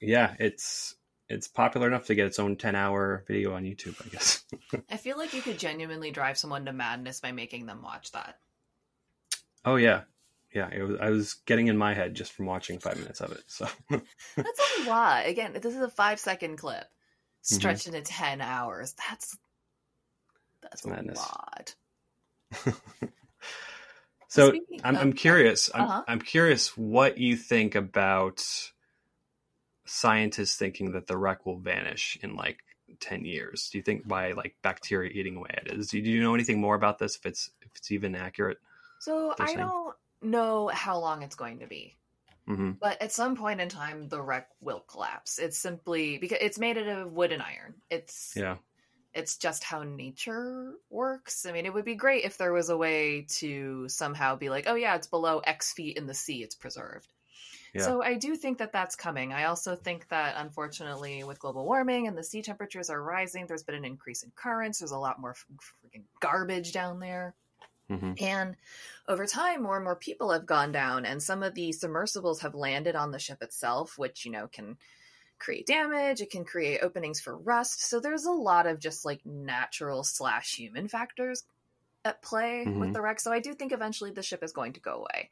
Speaker 3: yeah, it's it's popular enough to get its own ten hour video on YouTube, I guess.
Speaker 2: I feel like you could genuinely drive someone to madness by making them watch that.
Speaker 3: oh yeah, yeah. It was, I was getting in my head just from watching five minutes of it. So
Speaker 2: That's a lot. Again, this is a five second clip
Speaker 3: Mm-hmm.
Speaker 2: stretched into ten hours. That's that's a
Speaker 3: Madness.
Speaker 2: lot.
Speaker 3: so I'm I'm curious. I'm
Speaker 2: Uh-huh.
Speaker 3: I'm curious what you think about scientists thinking that the wreck will vanish in like 10 years. Do you think by like bacteria eating away at it? Do you know anything more about this if it's if it's even accurate?
Speaker 2: So I
Speaker 3: saying?
Speaker 2: don't know how long it's going to be.
Speaker 3: hmm
Speaker 2: But at some point in time, the wreck will collapse. It's simply because it's made out of wood and iron. It's
Speaker 3: Yeah.
Speaker 2: it's just how nature works. I mean, it would be great if there was a way to somehow be like, oh yeah, it's below X feet in the sea, it's preserved.
Speaker 3: Yeah.
Speaker 2: So I do think that that's coming. I also think that unfortunately, with global warming and the sea temperatures are rising, there's been an increase in currents. There's a lot more freaking garbage down there.
Speaker 3: hmm
Speaker 2: And over time, more and more people have gone down, and some of the submersibles have landed on the ship itself, which, you know, can create damage. It can create openings for rust. So there's a lot of just like natural slash human factors at play with
Speaker 3: Mhm.
Speaker 2: the wreck. So I do think eventually the ship is going to go away.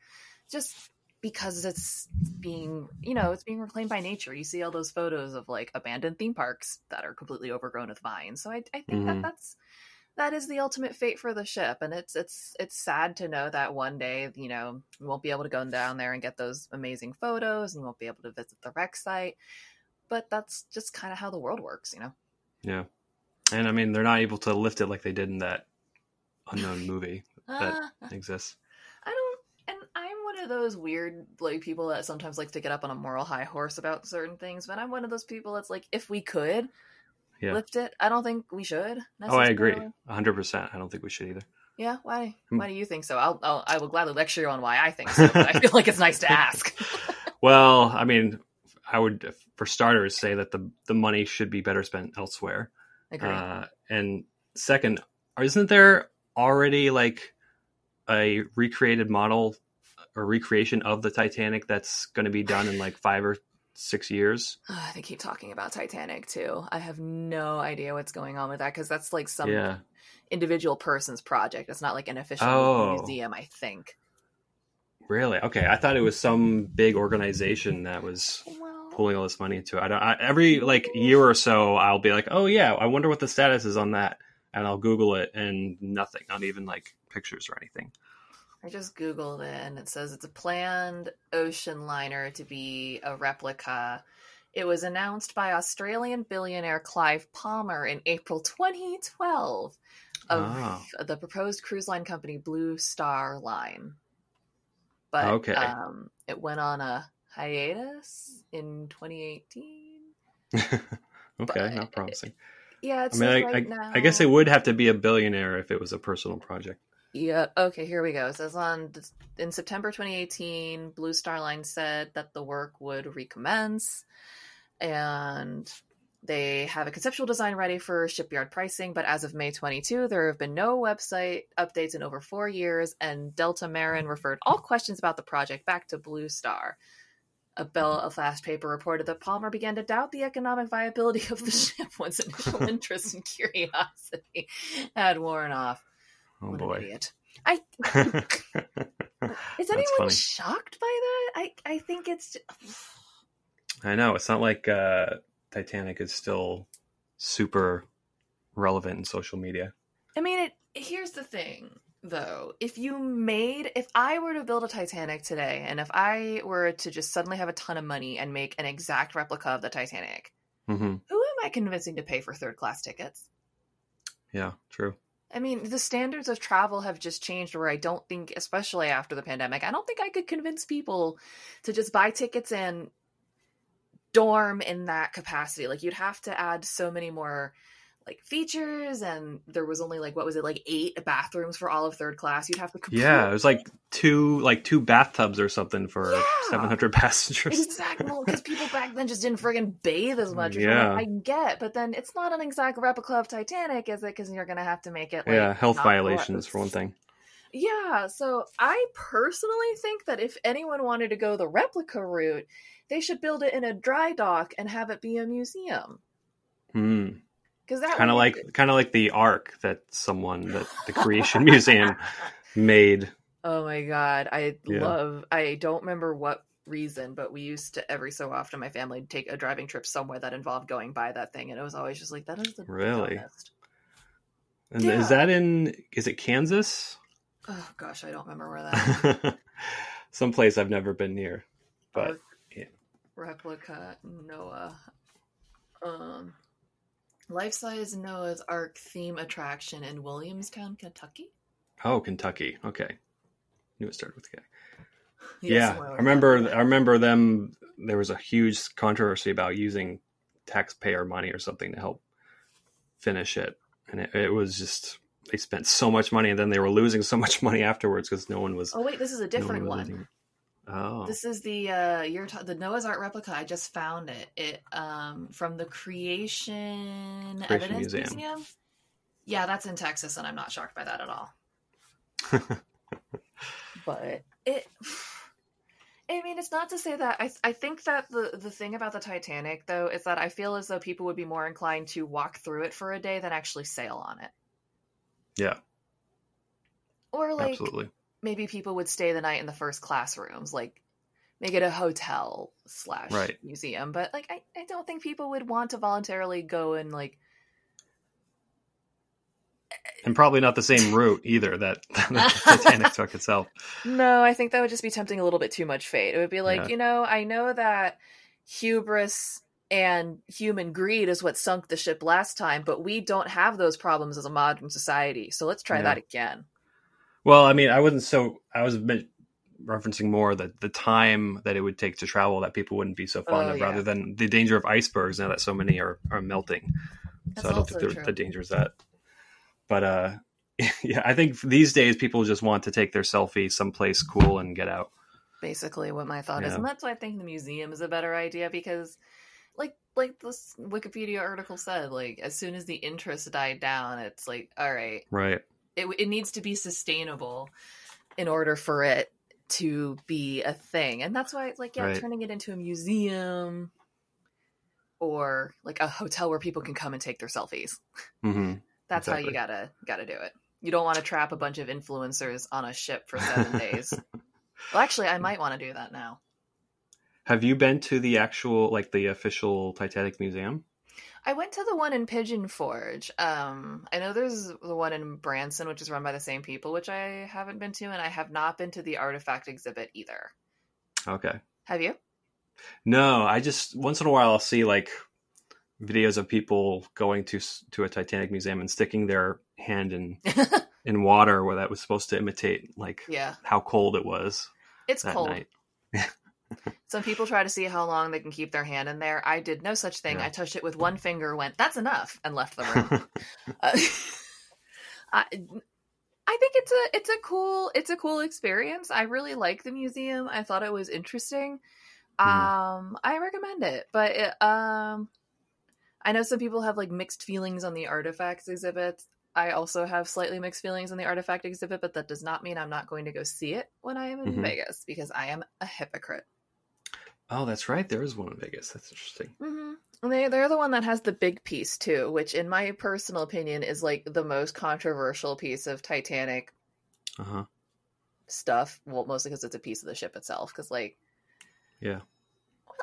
Speaker 2: Just because it's being, you know, it's being reclaimed by nature. You see all those photos of like abandoned theme parks that are completely overgrown with vines. So I, I think
Speaker 3: Mhm.
Speaker 2: that that's that is the ultimate fate for the ship and it's it's it's sad to know that one day you know you won't be able to go down there and get those amazing photos and you won't be able to visit the wreck site but that's just kind of how the world works you know
Speaker 3: Yeah. And I mean, they're not able to lift it like they did in that unknown movie that exists.
Speaker 2: i don't and i'm one of those weird like people that sometimes like to get up on a moral high horse about certain things but i'm one of those people that's like if we could
Speaker 3: Yeah.
Speaker 2: lift it i don't think we should
Speaker 3: Oh, I agree. 100%. I don't think we should either.
Speaker 2: yeah why
Speaker 3: Hmm.
Speaker 2: why do you think so I'll, I'll i will gladly lecture you on why i think so i feel like it's nice to ask
Speaker 3: Well, I mean, I would, for starters, say that the the money should be better spent elsewhere.
Speaker 2: agree
Speaker 3: Uh, and second, isn't there already like a recreated model or recreation of the Titanic that's going to be done in like five or six years?
Speaker 2: Ugh, they keep talking about Titanic too. I have no idea what's going on with that because that's like some
Speaker 3: yeah.
Speaker 2: individual person's project. It's not like an official
Speaker 3: Oh.
Speaker 2: museum, I think.
Speaker 3: Really? Okay. I thought it was some big organization that was
Speaker 2: Well,
Speaker 3: pulling all this money into it. I don't. I, every like year or so, I'll be like, "Oh yeah, I wonder what the status is on that," and I'll Google it, and nothing. Not even like pictures or anything.
Speaker 2: I just googled it and it says it's a planned ocean liner to be a replica. It was announced by Australian billionaire Clive Palmer in April 2012 of
Speaker 3: Oh.
Speaker 2: the proposed cruise line company Blue Star Line. But
Speaker 3: Okay.
Speaker 2: um, it went on a hiatus in 2018.
Speaker 3: okay,
Speaker 2: But-
Speaker 3: not promising.
Speaker 2: Yeah,
Speaker 3: I
Speaker 2: it's
Speaker 3: mean, I,
Speaker 2: right
Speaker 3: I,
Speaker 2: now.
Speaker 3: I guess it would have to be a billionaire if it was a personal project.
Speaker 2: Yeah. Okay. Here we go. It says on in September 2018, Blue Star Line said that the work would recommence, and they have a conceptual design ready for shipyard pricing. But as of May 22, there have been no website updates in over four years, and Deltamarin referred all questions about the project back to Blue Star. A Belfast paper reported that Palmer began to doubt the economic viability of the ship once initial interest and curiosity had worn off.
Speaker 3: Oh
Speaker 2: What an
Speaker 3: boy.
Speaker 2: idiot. I is anyone
Speaker 3: funny.
Speaker 2: shocked by that? I I think it's
Speaker 3: I know it's not like uh, Titanic is still super relevant in social media.
Speaker 2: I mean it here's the thing though. If you made if I were to build a Titanic today and if I were to just suddenly have a ton of money and make an exact replica of the Titanic,
Speaker 3: hmm
Speaker 2: who am I convincing to pay for third class tickets?
Speaker 3: Yeah, true.
Speaker 2: I mean, the standards of travel have just changed where I don't think, especially after the pandemic, I don't think I could convince people to just buy tickets and dorm in that capacity. Like, you'd have to add so many more like features, and there was only like, what was it, like eight bathrooms for all of third class. You'd have to complete-
Speaker 3: Yeah, it was like two like two bathtubs or something for
Speaker 2: Yeah.
Speaker 3: seven hundred passengers.
Speaker 2: Exactly, because people back then just didn't friggin' bathe as much.
Speaker 3: Yeah.
Speaker 2: I get, but then it's not an exact replica of Titanic, is it? Because you're gonna have to make it. Like,
Speaker 3: yeah, health violations for one thing.
Speaker 2: Yeah, so I personally think that if anyone wanted to go the replica route, they should build it in a dry dock and have it be a museum.
Speaker 3: Hmm.
Speaker 2: Because that
Speaker 3: Kind of like kind of like the Ark that someone that the Creation Museum made.
Speaker 2: Oh my god, I
Speaker 3: Yeah.
Speaker 2: love. I don't remember what reason, but we used to every so often my family would take a driving trip somewhere that involved going by that thing, and it was always just like that is the
Speaker 3: Really?
Speaker 2: dumbest.
Speaker 3: And
Speaker 2: Yeah.
Speaker 3: is that in? Is it Kansas?
Speaker 2: Oh gosh, I don't remember where that.
Speaker 3: Some place I've never been near. But
Speaker 2: Oh, replica Noah. Um, life size Noah's Ark theme attraction in Williamstown, Kentucky.
Speaker 3: Oh, Kentucky. Okay, knew it started with K.
Speaker 2: Yes,
Speaker 3: yeah. I remember. I remember them. There was a huge controversy about using taxpayer money or something to help finish it, and it, it was just they spent so much money, and then they were losing so much money afterwards because no one was.
Speaker 2: Oh wait, this is a different
Speaker 3: was
Speaker 2: one.
Speaker 3: anything- Oh,
Speaker 2: This is the uh you're ta- the Noah's Ark replica. I just found it. It um from the Creation,
Speaker 3: Creation
Speaker 2: Evidence
Speaker 3: Museum.
Speaker 2: Museum. Yeah, that's in Texas, and I'm not shocked by that at all. but it. I mean, it's not to say that I. I think that the the thing about the Titanic, though, is that I feel as though people would be more inclined to walk through it for a day than actually sail on it,
Speaker 3: yeah,
Speaker 2: or like
Speaker 3: absolutely.
Speaker 2: Maybe people would stay the night in the first class rooms, like make it a hotel slash
Speaker 3: Right.
Speaker 2: museum. But like, I, I don't think people would want to voluntarily go and like.
Speaker 3: And probably not the same route either that, that the Titanic took itself.
Speaker 2: No, I think that would just be tempting a little bit too much fate. It would be like,
Speaker 3: Yeah.
Speaker 2: you know, I know that hubris and human greed is what sunk the ship last time, but we don't have those problems as a modern society. So let's try
Speaker 3: Yeah.
Speaker 2: that again.
Speaker 3: Well, I mean, I wasn't so. I was referencing more that the time that it would take to travel that people wouldn't be so fond
Speaker 2: Oh,
Speaker 3: of,
Speaker 2: yeah.
Speaker 3: rather than the danger of icebergs now that so many are are melting.
Speaker 2: That's
Speaker 3: so I don't think the, the danger is that. But uh, yeah, I think these days people just want to take their selfie someplace cool and get out.
Speaker 2: basically what my thought is and that's why i think the museum is a better idea because like like this wikipedia article said like as soon as the interest died down it's like all right
Speaker 3: Right.
Speaker 2: It, it needs to be sustainable in order for it to be a thing. And that's why like yeah
Speaker 3: Right.
Speaker 2: turning it into a museum or like a hotel where people can come and take their selfies.
Speaker 3: Hmm
Speaker 2: that's how you gotta gotta do it. You don't want to trap a bunch of influencers on a ship for seven days. Well actually i might want to do that now.
Speaker 3: Have you been to the actual, like the official Titanic museum?
Speaker 2: I went to the one in Pigeon Forge. Um, I know there's the one in Branson, which is run by the same people, which I haven't been to, and I have not been to the artifact exhibit either.
Speaker 3: Okay.
Speaker 2: Have you?
Speaker 3: No, I just once in a while I'll see like videos of people going to to a Titanic museum and sticking their hand in in water where that was supposed to imitate like
Speaker 2: yeah,
Speaker 3: how cold it was
Speaker 2: it's cold. Some people try to see how long they can keep their hand in there. I did no such thing.
Speaker 3: Yeah.
Speaker 2: I touched it with one finger, went, "That's enough," and left the room. Uh, I, I think it's a it's a cool it's a cool experience. I really like the museum. I thought it was interesting.
Speaker 3: Mhm.
Speaker 2: Um, I recommend it, but it, um, I know some people have like mixed feelings on the artifacts exhibit. I also have slightly mixed feelings on the artifact exhibit, but that does not mean I'm not going to go see it when I am in
Speaker 3: Mhm.
Speaker 2: Vegas because I am a hypocrite.
Speaker 3: Oh, that's right. There is one in Vegas. That's interesting.
Speaker 2: Mm-hmm. And they they're the one that has the big piece too, which in my personal opinion is like the most controversial piece of Titanic
Speaker 3: Uh huh.
Speaker 2: stuff. Well, mostly because it's a piece of the ship itself. Because like
Speaker 3: Yeah.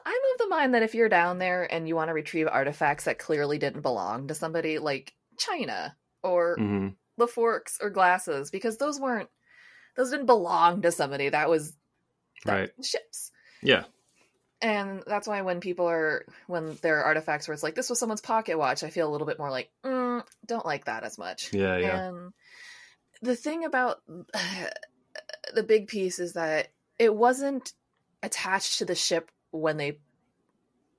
Speaker 2: I'm of the mind that if you're down there and you want to retrieve artifacts that clearly didn't belong to somebody, like China or
Speaker 3: hmm
Speaker 2: the forks or glasses, because those weren't those didn't belong to somebody. That was that
Speaker 3: Right.
Speaker 2: was ships.
Speaker 3: Yeah.
Speaker 2: And that's why when people are when there are artifacts where it's like this was someone's pocket watch i feel a little bit more like mm, don't like that as much
Speaker 3: Yeah. Yeah.
Speaker 2: and the thing about the big piece is that it wasn't attached to the ship when they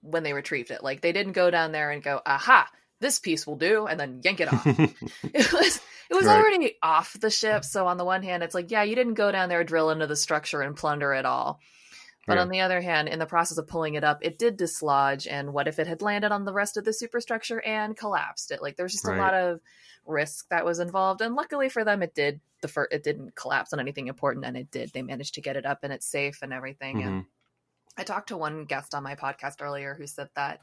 Speaker 2: when they retrieved it like they didn't go down there and go aha this piece will do and then yank it off it was it was
Speaker 3: Right.
Speaker 2: already off the ship so on the one hand it's like yeah you didn't go down there drill into the structure and plunder it all but
Speaker 3: Yeah.
Speaker 2: on the other hand in the process of pulling it up it did dislodge and what if it had landed on the rest of the superstructure and collapsed it like there's just
Speaker 3: Right.
Speaker 2: a lot of risk that was involved and luckily for them it did the fir- it didn't collapse on anything important and it did they managed to get it up and it's safe and everything and
Speaker 3: Mhm.
Speaker 2: I talked to one guest on my podcast earlier who said that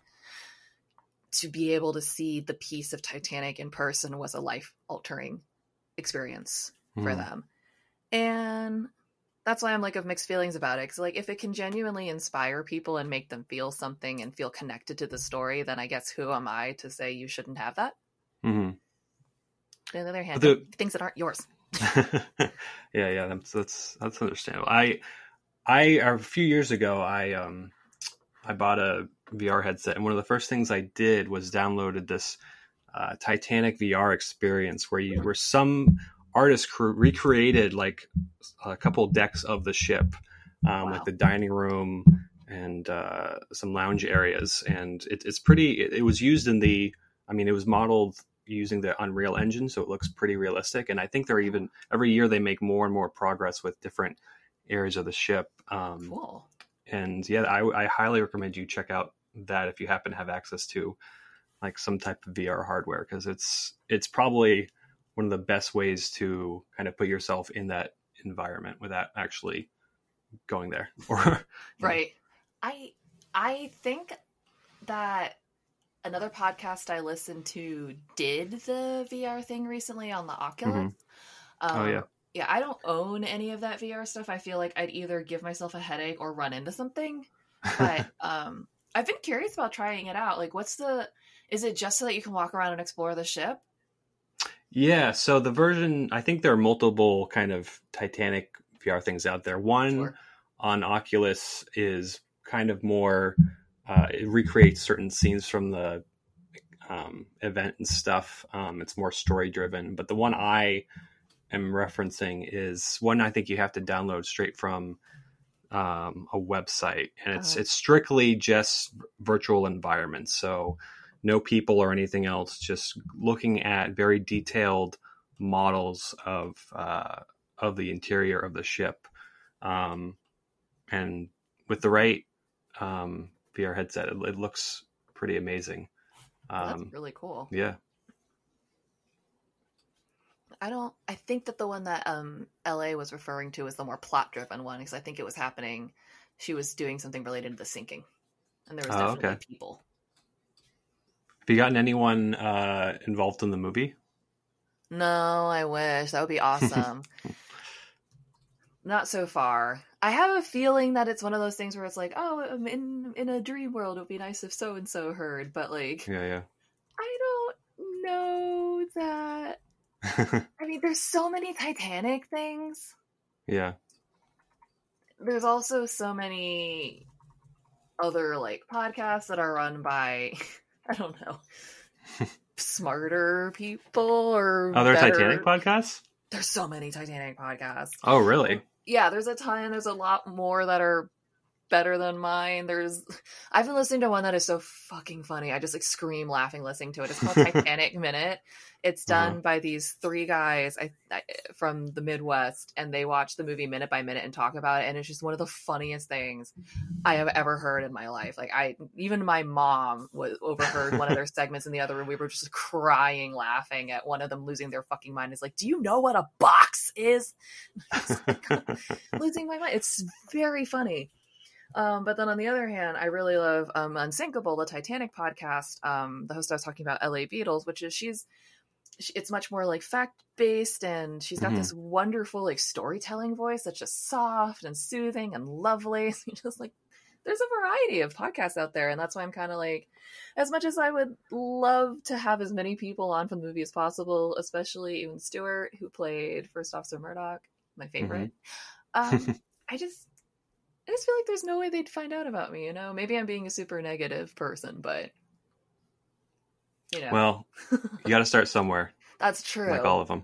Speaker 2: to be able to see the piece of Titanic in person was a life altering experience for
Speaker 3: Mhm.
Speaker 2: them. And that's why I'm like of mixed feelings about it. Cause like if it can genuinely inspire people and make them feel something and feel connected to the story, then I guess who am I to say you shouldn't have that? Mm-hmm. On the other hand,
Speaker 3: The-
Speaker 2: things that aren't yours.
Speaker 3: yeah, yeah, that's that's that's understandable. I I a few years ago I um I bought a VR headset, and one of the first things I did was downloaded this uh, Titanic VR experience, where you where some artist cre- recreated like a couple decks of the ship, um,
Speaker 2: Wow.
Speaker 3: like the dining room and uh, some lounge areas, and it, it's pretty. It, it was used in the. I mean, it was modeled using the Unreal Engine, so it looks pretty realistic. And I think they're even every year they make more and more progress with different areas of the ship. Um,
Speaker 2: Cool.
Speaker 3: and yeah, I, I highly recommend you check out that if you happen to have access to like some type of VR hardware because it's it's probably one of the best ways to kind of put yourself in that environment without actually going there or
Speaker 2: Right. I I think that another podcast I listened to did the VR thing recently on the Oculus.
Speaker 3: Oh, yeah.
Speaker 2: Yeah, I don't own any of that VR stuff. I feel like I'd either give myself a headache or run into something. But um I've been curious about trying it out. Like what's the is it just so that you can walk around and explore the ship?
Speaker 3: Yeah, so the version I think there are multiple kind of Titanic VR things out there. One
Speaker 2: Sure.
Speaker 3: on Oculus is kind of more uh, it recreates certain scenes from the um, event and stuff. Um, it's more story driven, but the one I am referencing is one I think you have to download straight from um, a website, and it's
Speaker 2: Oh.
Speaker 3: it's strictly just virtual environments. So no people or anything else, just looking at very detailed models of uh, of the interior of the ship, um, and with the right um, VR headset, it, it looks pretty amazing.
Speaker 2: Well, that's
Speaker 3: Um,
Speaker 2: really cool.
Speaker 3: yeah,
Speaker 2: I don't. I think that the one that um L.A. was referring to is the more plot-driven one because I think it was happening. She was doing something related to the sinking, and there was
Speaker 3: Oh,
Speaker 2: definitely
Speaker 3: okay.
Speaker 2: people.
Speaker 3: Have you gotten anyone uh, involved in the movie?
Speaker 2: No, I wish that would be awesome. Not so far. I have a feeling that it's one of those things where it's like, oh, um, in in a dream world, it would be nice if so and so heard, but like,
Speaker 3: Yeah, yeah.
Speaker 2: I don't know that. I mean, there's so many Titanic things.
Speaker 3: yeah.
Speaker 2: there's also so many other like podcasts that are run by I don't know smarter people or
Speaker 3: Other
Speaker 2: better-
Speaker 3: Titanic podcasts?
Speaker 2: There's so many Titanic podcasts.
Speaker 3: Oh, really?
Speaker 2: Yeah, there's a ton. There's a lot more that are better than mine. There's I've been listening to one that is so fucking funny. I just like scream laughing listening to it. It's called Titanic Minute. It's done
Speaker 3: Uh-huh.
Speaker 2: by these three guys I, I, from the Midwest, and they watch the movie minute by minute and talk about it. And it's just one of the funniest things I have ever heard in my life. Like I, even my mom was overheard one of their segments in the other room. We were just crying, laughing at one of them losing their fucking mind. Is like, do you know what a box is? losing my mind. It's very funny. Um, but then on the other hand, I really love um, Unsinkable, the Titanic podcast. Um, the host I was talking about, LA Beadles, which is she's she, it's much more like fact based, and she's got
Speaker 3: Mhm.
Speaker 2: this wonderful like storytelling voice that's just soft and soothing and lovely. So just like there's a variety of podcasts out there, and that's why I'm kind of like, as much as I would love to have as many people on from the movie as possible, especially Ewan Stewart, who played First Officer Murdoch, my favorite. Um, I just, I just feel like there's no way they'd find out about me. You know, maybe I'm being a super negative person, but you know,
Speaker 3: Well, you got to start somewhere,
Speaker 2: that's true.
Speaker 3: like all of them.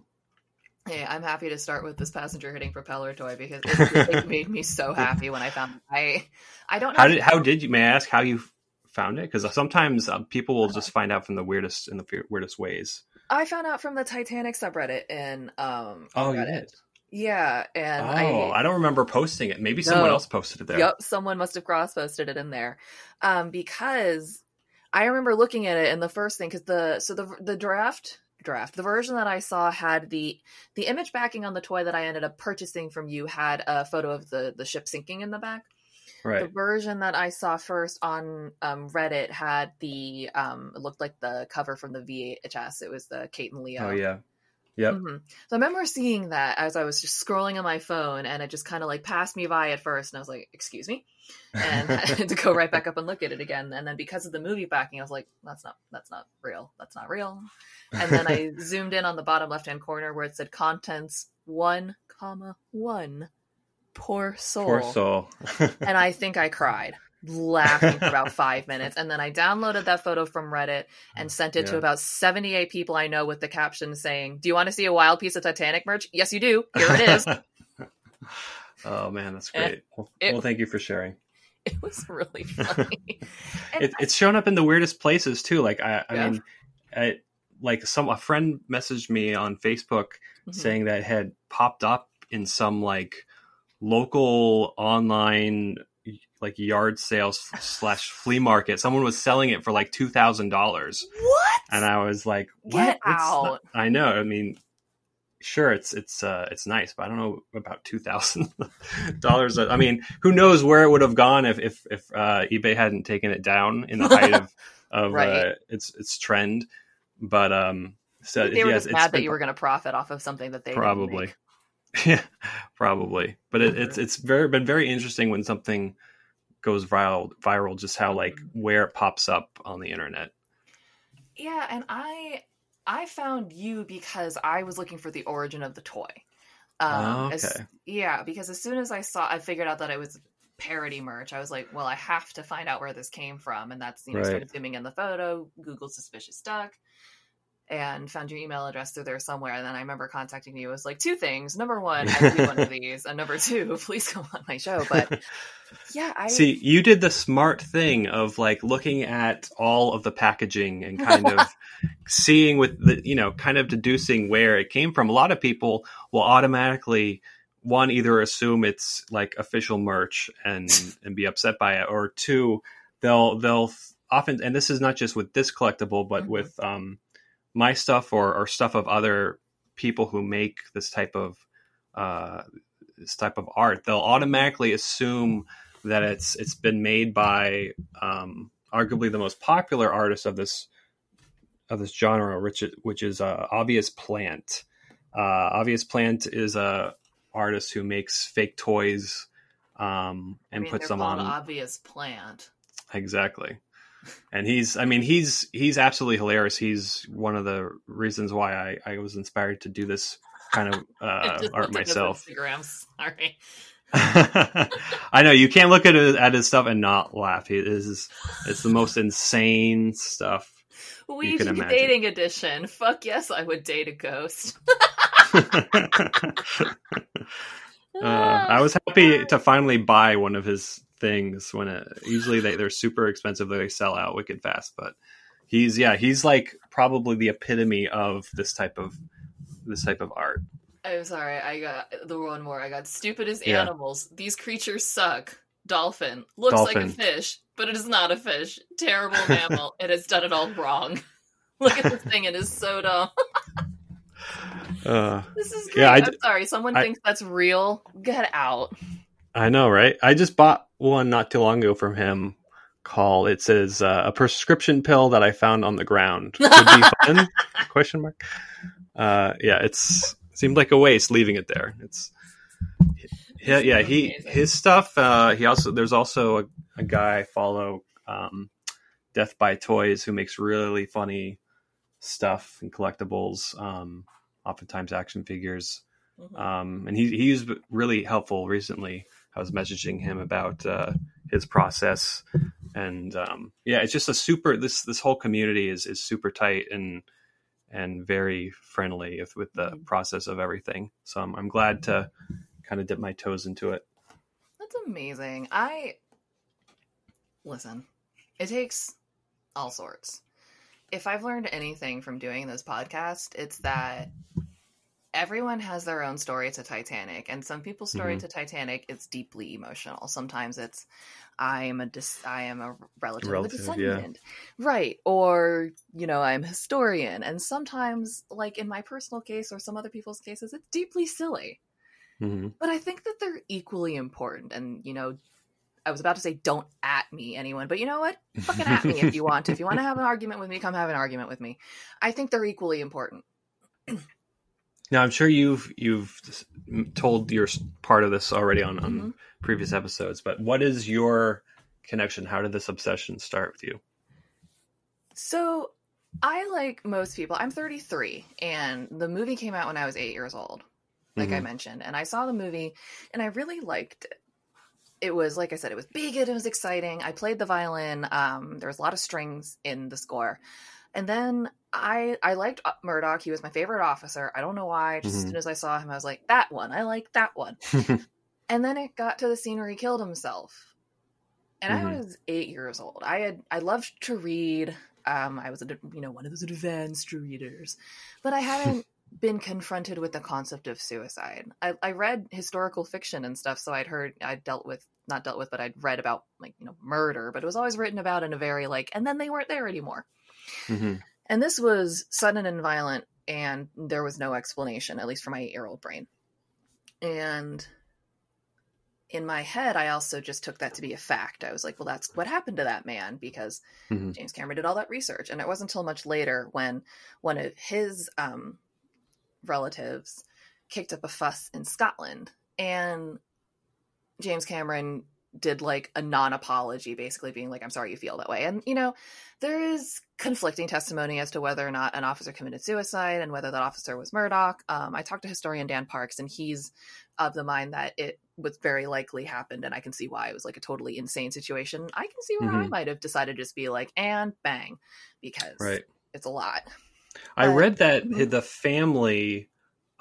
Speaker 2: Hey, I'm happy to start with this passenger hitting propeller toy because it, it made me so happy when I found it. I I don't know
Speaker 3: How did how did you? May I ask how you found it? Because sometimes uh, people will just find out from the weirdest in the weirdest ways.
Speaker 2: I found out from the Titanic subreddit and um on
Speaker 3: you did.
Speaker 2: Yeah, and
Speaker 3: Oh,
Speaker 2: I
Speaker 3: I don't remember posting it. Maybe someone else posted it there.
Speaker 2: Yep, someone must have cross posted it in there. Um, because I remember looking at it and the first thing because the so the the draft draft the version that I saw had the the image backing on the toy that I ended up purchasing from you had a photo of the the ship sinking in the back.
Speaker 3: Right.
Speaker 2: The version that I saw first on um, Reddit had the um, it looked like the cover from the VHS. It was the Kate and Leo.
Speaker 3: Oh yeah. Yep.
Speaker 2: Mhm. So I remember seeing that as I was just scrolling on my phone, and it just kind of like passed me by at first, and I was like, "Excuse me," and I had to go right back up and look at it again. And then because of the movie backing, I was like, "That's not that's not real. That's not real." And then I zoomed in on the bottom left hand corner where it said "Contents one comma one." Poor soul.
Speaker 3: Poor soul.
Speaker 2: And I think I cried. Laughing for about five minutes. And then I downloaded that photo from Reddit and sent it to about 78 people I know with the caption saying, Do you want to see a wild piece of Titanic merch? Yes, you do. Here it is.
Speaker 3: Oh man, that's great. Well,
Speaker 2: it-
Speaker 3: well, thank you for sharing.
Speaker 2: it was really funny.
Speaker 3: It, it's shown up in the weirdest places too. Like I, I
Speaker 2: Yeah.
Speaker 3: mean, I, like some a friend messaged me on Facebook
Speaker 2: Mhm.
Speaker 3: saying that it had popped up in some like local online like yard sales slash flea market. Someone was selling it for like two thousand dollars,
Speaker 2: what?
Speaker 3: and I was like, "What? Not-
Speaker 2: out.
Speaker 3: I know. I mean, sure, it's it's uh it's nice, but I don't know about two thousand dollars. I mean, who knows where it would have gone if if if uh, eBay hadn't taken it down in the height of of
Speaker 2: Right.
Speaker 3: uh, its its trend. But um, so
Speaker 2: they were
Speaker 3: yes,
Speaker 2: just mad that you were going to profit off of something that they
Speaker 3: probably yeah probably but it, it's it's very been very interesting when something goes viral viral just how like
Speaker 2: Mm-hmm.
Speaker 3: where it pops up on the internet
Speaker 2: Yeah, and I I found you because I was looking for the origin of the toy. Um, as-
Speaker 3: Okay.
Speaker 2: yeah, because as soon as I saw, I figured out that it was parody merch. I was like, well, I have to find out where this came from, and that's you know
Speaker 3: Right.
Speaker 2: started zooming in the photo, Google suspicious duck, and found your email address through there somewhere. And then I remember contacting you. It was like two things: number one, I need one of these, and number two, please come on my show. But yeah, I
Speaker 3: see you did the smart thing of like looking at all of the packaging and kind of seeing with the you know kind of deducing where it came from a lot of people will automatically one either assume it's like official merch and and be upset by it or two they'll they'll often and this is not just with this collectible but
Speaker 2: Mhm.
Speaker 3: with um my stuff or or stuff of other people who make this type of uh this type of art they'll automatically assume that it's it's been made by um arguably the most popular artist of this of this genre which is, which is uh, obvious plant uh obvious plant is a artist who makes fake toys um
Speaker 2: I
Speaker 3: and
Speaker 2: mean,
Speaker 3: puts them on
Speaker 2: obvious plant.
Speaker 3: Exactly. And he's I mean he's he's absolutely hilarious. He's one of the reasons why I, I was inspired to do this kind of uh, art
Speaker 2: looked at his
Speaker 3: myself.
Speaker 2: Instagram. Sorry.
Speaker 3: I know you can't look at his, at his stuff and not laugh. He is it's the most insane stuff. Imagine.
Speaker 2: dating edition. Fuck yes, I would date a ghost.
Speaker 3: Uh, I was happy to finally buy one of his things when it usually they, they're super expensive they sell out wicked fast but he's yeah he's like probably the epitome of this type of this type of art
Speaker 2: I'm sorry, I got the one more. I got stupid as
Speaker 3: Yeah.
Speaker 2: animals. These creatures suck. Dolphin looks like a fish, but it is not a fish. Terrible mammal. it has done it all wrong. Look at this thing. It is so dumb.
Speaker 3: uh,
Speaker 2: This is great.
Speaker 3: Yeah, I
Speaker 2: I'm sorry. Someone
Speaker 3: I-
Speaker 2: thinks that's real. Get out.
Speaker 3: I know right? I just bought one not too long ago from him called it says uh, a prescription pill that I found on the ground. Could be fun? Question mark. Uh, yeah it's seemed like a waste leaving it there. It's yeah yeah he
Speaker 2: Amazing.
Speaker 3: his stuff uh he also there's also a, a guy I follow um death by toys who makes really funny stuff and collectibles um oftentimes action figures.
Speaker 2: Mhm.
Speaker 3: um and he he's really helpful recently i was messaging him about uh his process and um yeah it's just a super this this whole community is is super tight and and very friendly with, the process of everything so I'm, I'm glad to kind of dip my toes into it
Speaker 2: That's amazing. I listen. It takes all sorts. If I've learned anything from doing this podcast, it's that everyone has their own story to Titanic, and some people's story
Speaker 3: Mhm.
Speaker 2: to Titanic is deeply emotional. Sometimes it's I am a dis- I am a relative,
Speaker 3: Relative,
Speaker 2: of a
Speaker 3: yeah.
Speaker 2: descendant, right? Or you know I'm a historian, and sometimes, like in my personal case or some other people's cases, it's deeply silly.
Speaker 3: hmm
Speaker 2: But I think that they're equally important. And, you know, I was about to say, don't at me, anyone, but you know what? Fucking at me if you want to. If you want to have an argument with me, come have an argument with me. I think they're equally important.
Speaker 3: now i'm sure you've you've told your part of this already on, on
Speaker 2: Mhm.
Speaker 3: previous episodes but what is your connection how did this obsession start with you
Speaker 2: So, I, like most people, I'm 33, and the movie came out when I was eight years old, like I
Speaker 3: Mhm.
Speaker 2: mentioned. And I saw the movie, and I really liked it. it was like I said, it was big and it was exciting. I played the violin. Um, there was a lot of strings in the score, and then I I liked uh, Murdoch. He was my favorite officer. I don't know why. Just
Speaker 3: Mhm.
Speaker 2: as soon as I saw him, I was like, that one. I like that one. and then it got to the scene where he killed himself, and I
Speaker 3: Mhm.
Speaker 2: was eight years old. I had I loved to read. Um, I was a you know one of those advanced readers, but I hadn't been confronted with the concept of suicide. I, I read historical fiction and stuff, so I'd heard I'd dealt with not dealt with, but I'd read about like you know murder, but it was always written about in a very like, and then they weren't there anymore.
Speaker 3: Mhm.
Speaker 2: And this was sudden and violent, and there was no explanation, at least for my eight year old brain. And in my head, I also just took that to be a fact. I was like, well, that's what happened to that man because
Speaker 3: Mhm.
Speaker 2: James Cameron did all that research. And it wasn't until much later when one of his um, relatives kicked up a fuss in Scotland. And James Cameron did like a non apology, basically being like, I'm sorry you feel that way. And, you know, there is conflicting testimony as to whether or not an officer committed suicide and whether that officer was Murdoch. Um, I talked to historian Dan Parkes, and he's of the mind that it was very likely happened, and I can see why it was like a totally insane situation. I can see where I
Speaker 3: Mhm.
Speaker 2: might have decided to just be like, and bang, because
Speaker 3: Right.
Speaker 2: it's a lot.
Speaker 3: I
Speaker 2: But-
Speaker 3: read that
Speaker 2: Mhm.
Speaker 3: the family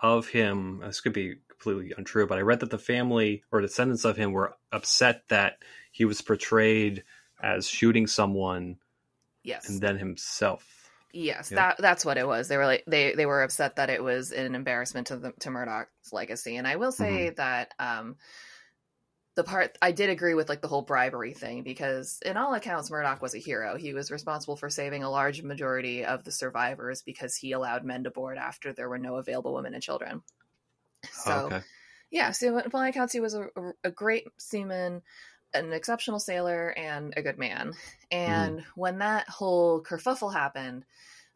Speaker 3: of him, this could be completely untrue, but I read that the family or descendants of him were upset that he was portrayed as shooting someone
Speaker 2: Yes.
Speaker 3: and then himself.
Speaker 2: Yes,
Speaker 3: Yeah.
Speaker 2: that that's what it was. They were like they they were upset that it was an embarrassment to the to Murdoch's legacy. And I will say that um the part I did agree with like the whole bribery thing because in all accounts Murdoch was a hero. He was responsible for saving a large majority of the survivors because he allowed men to board after there were no available women and children. So
Speaker 3: Oh, okay.
Speaker 2: yeah, so in all accounts, he was a, a, great seaman, an exceptional sailor, and a good man. And when that whole kerfuffle happened,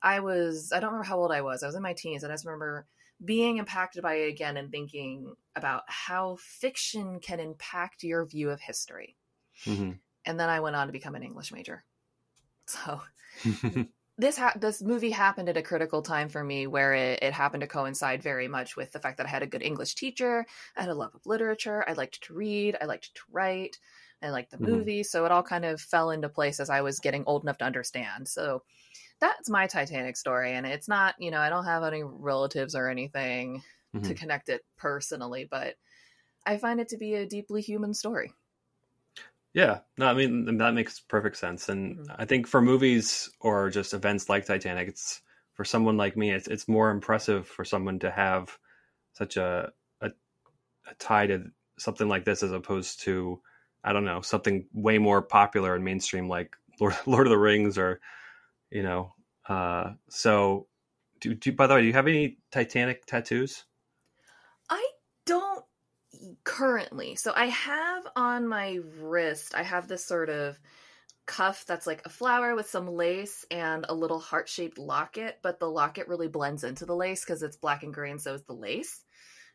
Speaker 2: I was, I don't remember how old I was. I was in my teens, and I just remember being impacted by it again and thinking about how fiction can impact your view of history.
Speaker 3: hmm
Speaker 2: And then I went on to become an English major. So this ha- this movie happened at a critical time for me where it, it happened to coincide very much with the fact that I had a good English teacher, I had a love of literature, I liked to read, I liked to write, I liked the
Speaker 3: Mhm.
Speaker 2: movie, so it all kind of fell into place as I was getting old enough to understand. So that's my Titanic story, and it's not, you know, I don't have any relatives or anything to
Speaker 3: Mhm.
Speaker 2: connect it personally, but I find it to be a deeply human story.
Speaker 3: Yeah, no, I mean that makes perfect sense, and
Speaker 2: Mhm.
Speaker 3: I think for movies or just events like Titanic, it's for someone like me, it's it's more impressive for someone to have such a a, a tie to something like this as opposed to I don't know something way more popular and mainstream like Lord Lord of the Rings or you know. Uh, so, do, do by the way, do you have any Titanic tattoos?
Speaker 2: I don't currently. So I have on my wrist, I have this sort of cuff that's like a flower with some lace and a little heart shaped locket, but the locket really blends into the lace because it's black and gray, and so is the lace.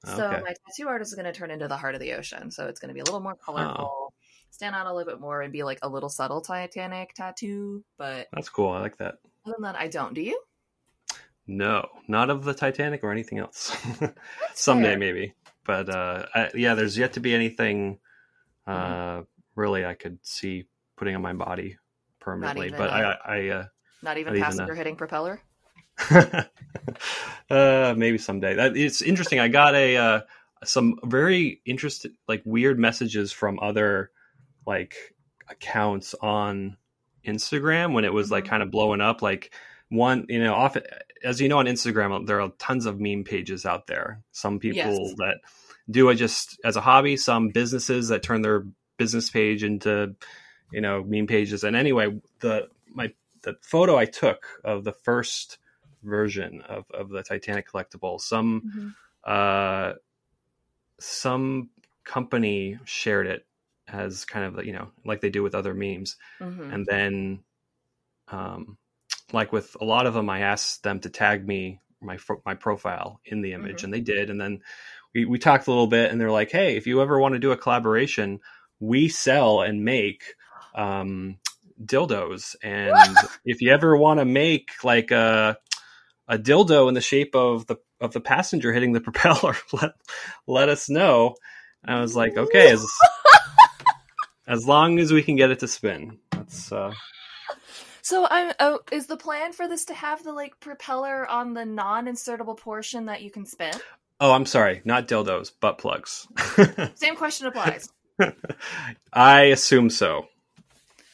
Speaker 2: So
Speaker 3: Okay.
Speaker 2: my tattoo artist is going to turn into the heart of the ocean. So it's going to be a little more oh. colorful, stand out a little bit more, and be like a little subtle Titanic tattoo. But
Speaker 3: That's cool. I like that.
Speaker 2: other than that, I don't. Do you?
Speaker 3: No, not of the Titanic or anything else. Someday
Speaker 2: fair.
Speaker 3: maybe, but uh, I, yeah, there's yet to be anything uh,
Speaker 2: Mm-hmm.
Speaker 3: really I could see putting on my body permanently. But
Speaker 2: uh,
Speaker 3: I, I uh,
Speaker 2: Not even
Speaker 3: Not even a-
Speaker 2: passenger hitting propeller.
Speaker 3: uh, maybe someday. That it's interesting. I got a uh, some very interesting, like weird messages from other like accounts on Instagram when it was like
Speaker 2: Mhm.
Speaker 3: kind of blowing up. Like one, you know, often as you know on Instagram, there are tons of meme pages out there. Some people
Speaker 2: Yes.
Speaker 3: that do it just as a hobby. Some businesses that turn their business page into you know meme pages. And anyway, the my the photo I took of the first version of, of the Titanic collectible. Some uh, some company shared it as kind of you know like they do with other memes,
Speaker 2: Mhm.
Speaker 3: and then um, like with a lot of them, I asked them to tag me my my profile in the image,
Speaker 2: Mhm.
Speaker 3: and they did. And then we we talked a little bit, and they're like, "Hey, if you ever want to do a collaboration, we sell and make." Um, dildos and if you ever want to make like a a dildo in the shape of the of the passenger hitting the propeller let let us know and i was like okay as as long as we can get it to spin. That's uh,
Speaker 2: So I'm. Oh, is the plan for this to have the like propeller on the non-insertable portion that you can spin?
Speaker 3: oh, I'm sorry, not dildos, butt plugs.
Speaker 2: Same question applies.
Speaker 3: I assume so.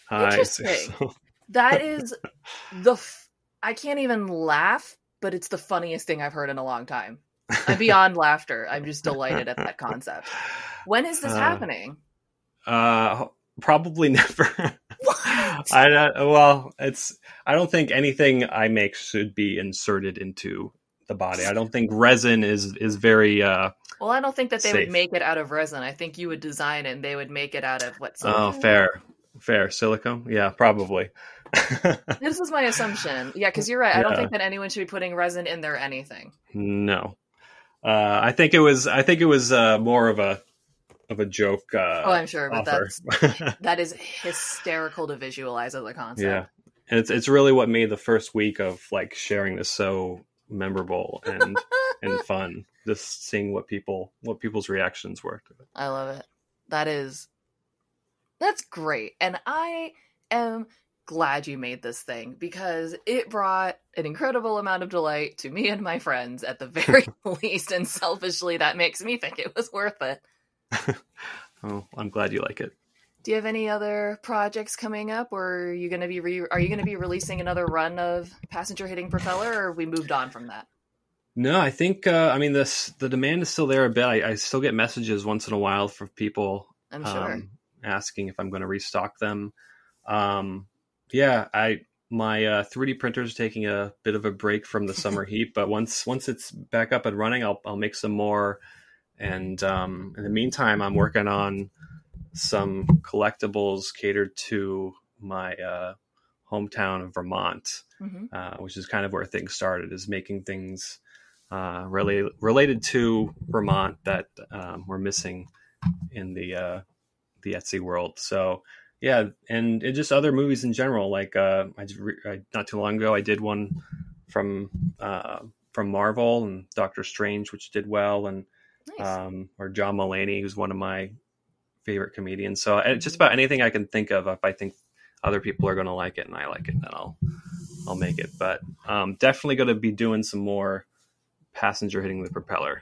Speaker 3: I assume
Speaker 2: Interesting.
Speaker 3: so.
Speaker 2: That is the. F- I can't even laugh, but it's the funniest thing I've heard in a long time. I'm beyond laughter. I'm just delighted at that concept. When is this
Speaker 3: Uh,
Speaker 2: happening?
Speaker 3: Uh, probably never. I well, it's. I don't think anything I make should be inserted into the body. I don't think resin is is very. uh
Speaker 2: Well, I don't think that they
Speaker 3: Safe.
Speaker 2: would make it out of resin. I think you would design it and they would make it out of what?
Speaker 3: Oh, fair, fair silicone. Yeah, probably.
Speaker 2: This is my assumption. Yeah, because you're right. I don't think that anyone should be putting resin in their anything.
Speaker 3: no, uh, I think it was. I think it was uh, more of a of a joke. Uh,
Speaker 2: Oh, I'm sure, but
Speaker 3: offer.
Speaker 2: that's that is hysterical to visualize as a concept.
Speaker 3: yeah, and it's it's really what made the first week of like sharing this so memorable and and fun. Just seeing what people what people's reactions were to it.
Speaker 2: I love it. That is that's great. And I am glad you made this thing because it brought an incredible amount of delight to me and my friends at the very least and selfishly that makes me think it was worth it.
Speaker 3: Oh, I'm glad you like it.
Speaker 2: Do you have any other projects coming up or are you going to be re- are you going to be releasing another run of passenger hitting propeller or we moved on from that?
Speaker 3: No, I think uh, I mean this. The demand is still there a bit. I, I still get messages once in a while from people
Speaker 2: I'm sure.
Speaker 3: um, asking if I'm going to restock them. Um, yeah, I my uh, 3D printer is taking a bit of a break from the summer heat, but once once it's back up and running, I'll I'll make some more. And um, in the meantime, I'm working on some collectibles catered to my uh, hometown of Vermont
Speaker 2: hmm
Speaker 3: uh, which is kind of where things started, is making things uh, really related to Vermont that um, we're missing in the uh, the Etsy world. So yeah, and it just other movies in general. Like uh, I, I not too long ago, I did one from uh, from Marvel and Doctor Strange, which did well, and
Speaker 2: Nice.
Speaker 3: um, or John Mulaney, who's one of my favorite comedians. So just about anything I can think of, if I think other people are going to like it and I like it, then I'll I'll make it. But um, definitely going to be doing some more passenger hitting the propeller.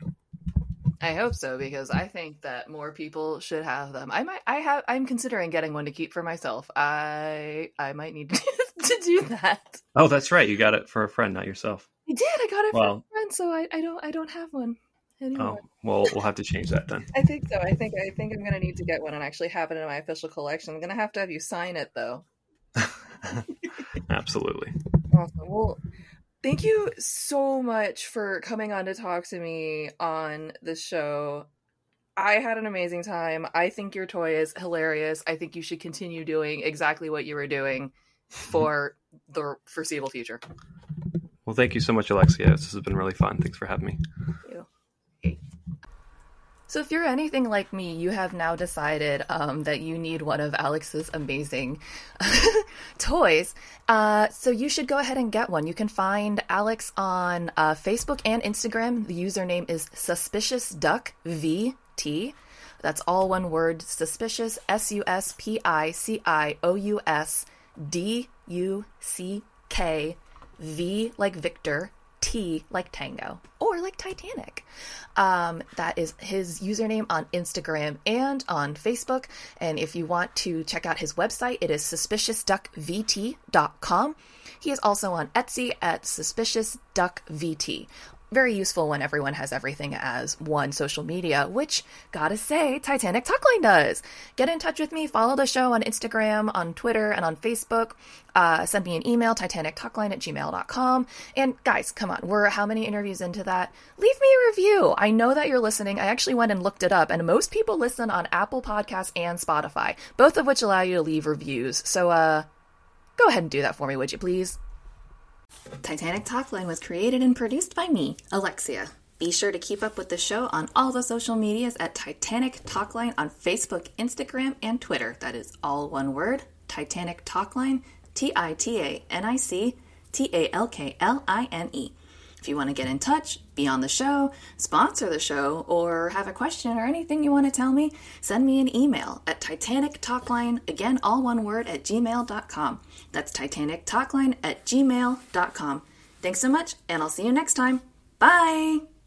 Speaker 2: I hope so because I think that more people should have them. I might I have I'm considering getting one to keep for myself. I I might need to do that.
Speaker 3: Oh, that's right. You got it for a friend, not yourself.
Speaker 2: I did. I got it
Speaker 3: Well-
Speaker 2: a friend, so I, I don't I don't have one anymore.
Speaker 3: Oh, well, we'll have to change that then.
Speaker 2: I think so. I think I think I'm gonna need to get one and actually have it in my official collection. I'm gonna have to have you sign it though.
Speaker 3: Absolutely.
Speaker 2: Awesome. Well, thank you so much for coming on to talk to me on the show. I had an amazing time. I think your toy is hilarious. I think you should continue doing exactly what you were doing for the foreseeable future.
Speaker 3: Well, thank you so much, Alexia. This has been really fun. Thanks for having me.
Speaker 2: So, if you're anything like me, you have now decided um, that you need one of Alex's amazing toys. Uh, so, you should go ahead and get one. You can find Alex on uh, Facebook and Instagram. The username is Suspicious Duck VT. That's all one word suspicious, S U S P I C I O U S D U C K V like Victor, T like Tango, or like Titanic. Um, that is his username on Instagram and on Facebook. And if you want to check out his website, it is suspiciousduckvt.com. He is also on Etsy at suspiciousduckvt. Very useful when everyone has everything as one social media, which, gotta say, Titanic Talkline does. Get in touch with me, follow the show on Instagram, on Twitter, and on Facebook. Uh, send me an email, titanictalkline at gmail.com. And guys, come on, we're how many interviews into that? Leave me a review. I know that you're listening. I actually went and looked it up, and most people listen on Apple Podcasts and Spotify, both of which allow you to leave reviews. So, uh, go ahead and do that for me, would you please? Titanic Talkline was created and produced by me, Alexia. Be sure to keep up with the show on all the social medias at Titanic Talkline on Facebook, Instagram, and Twitter. That is all one word Titanic Talkline, T I T A N I C T A L K L I N E. If you want to get in touch, be on the show, sponsor the show, or have a question or anything you want to tell me, send me an email at Titanic Talkline, again, all one word, at gmail.com. That's Titanic Talkline at gmail.com. Thanks so much, and I'll see you next time. Bye!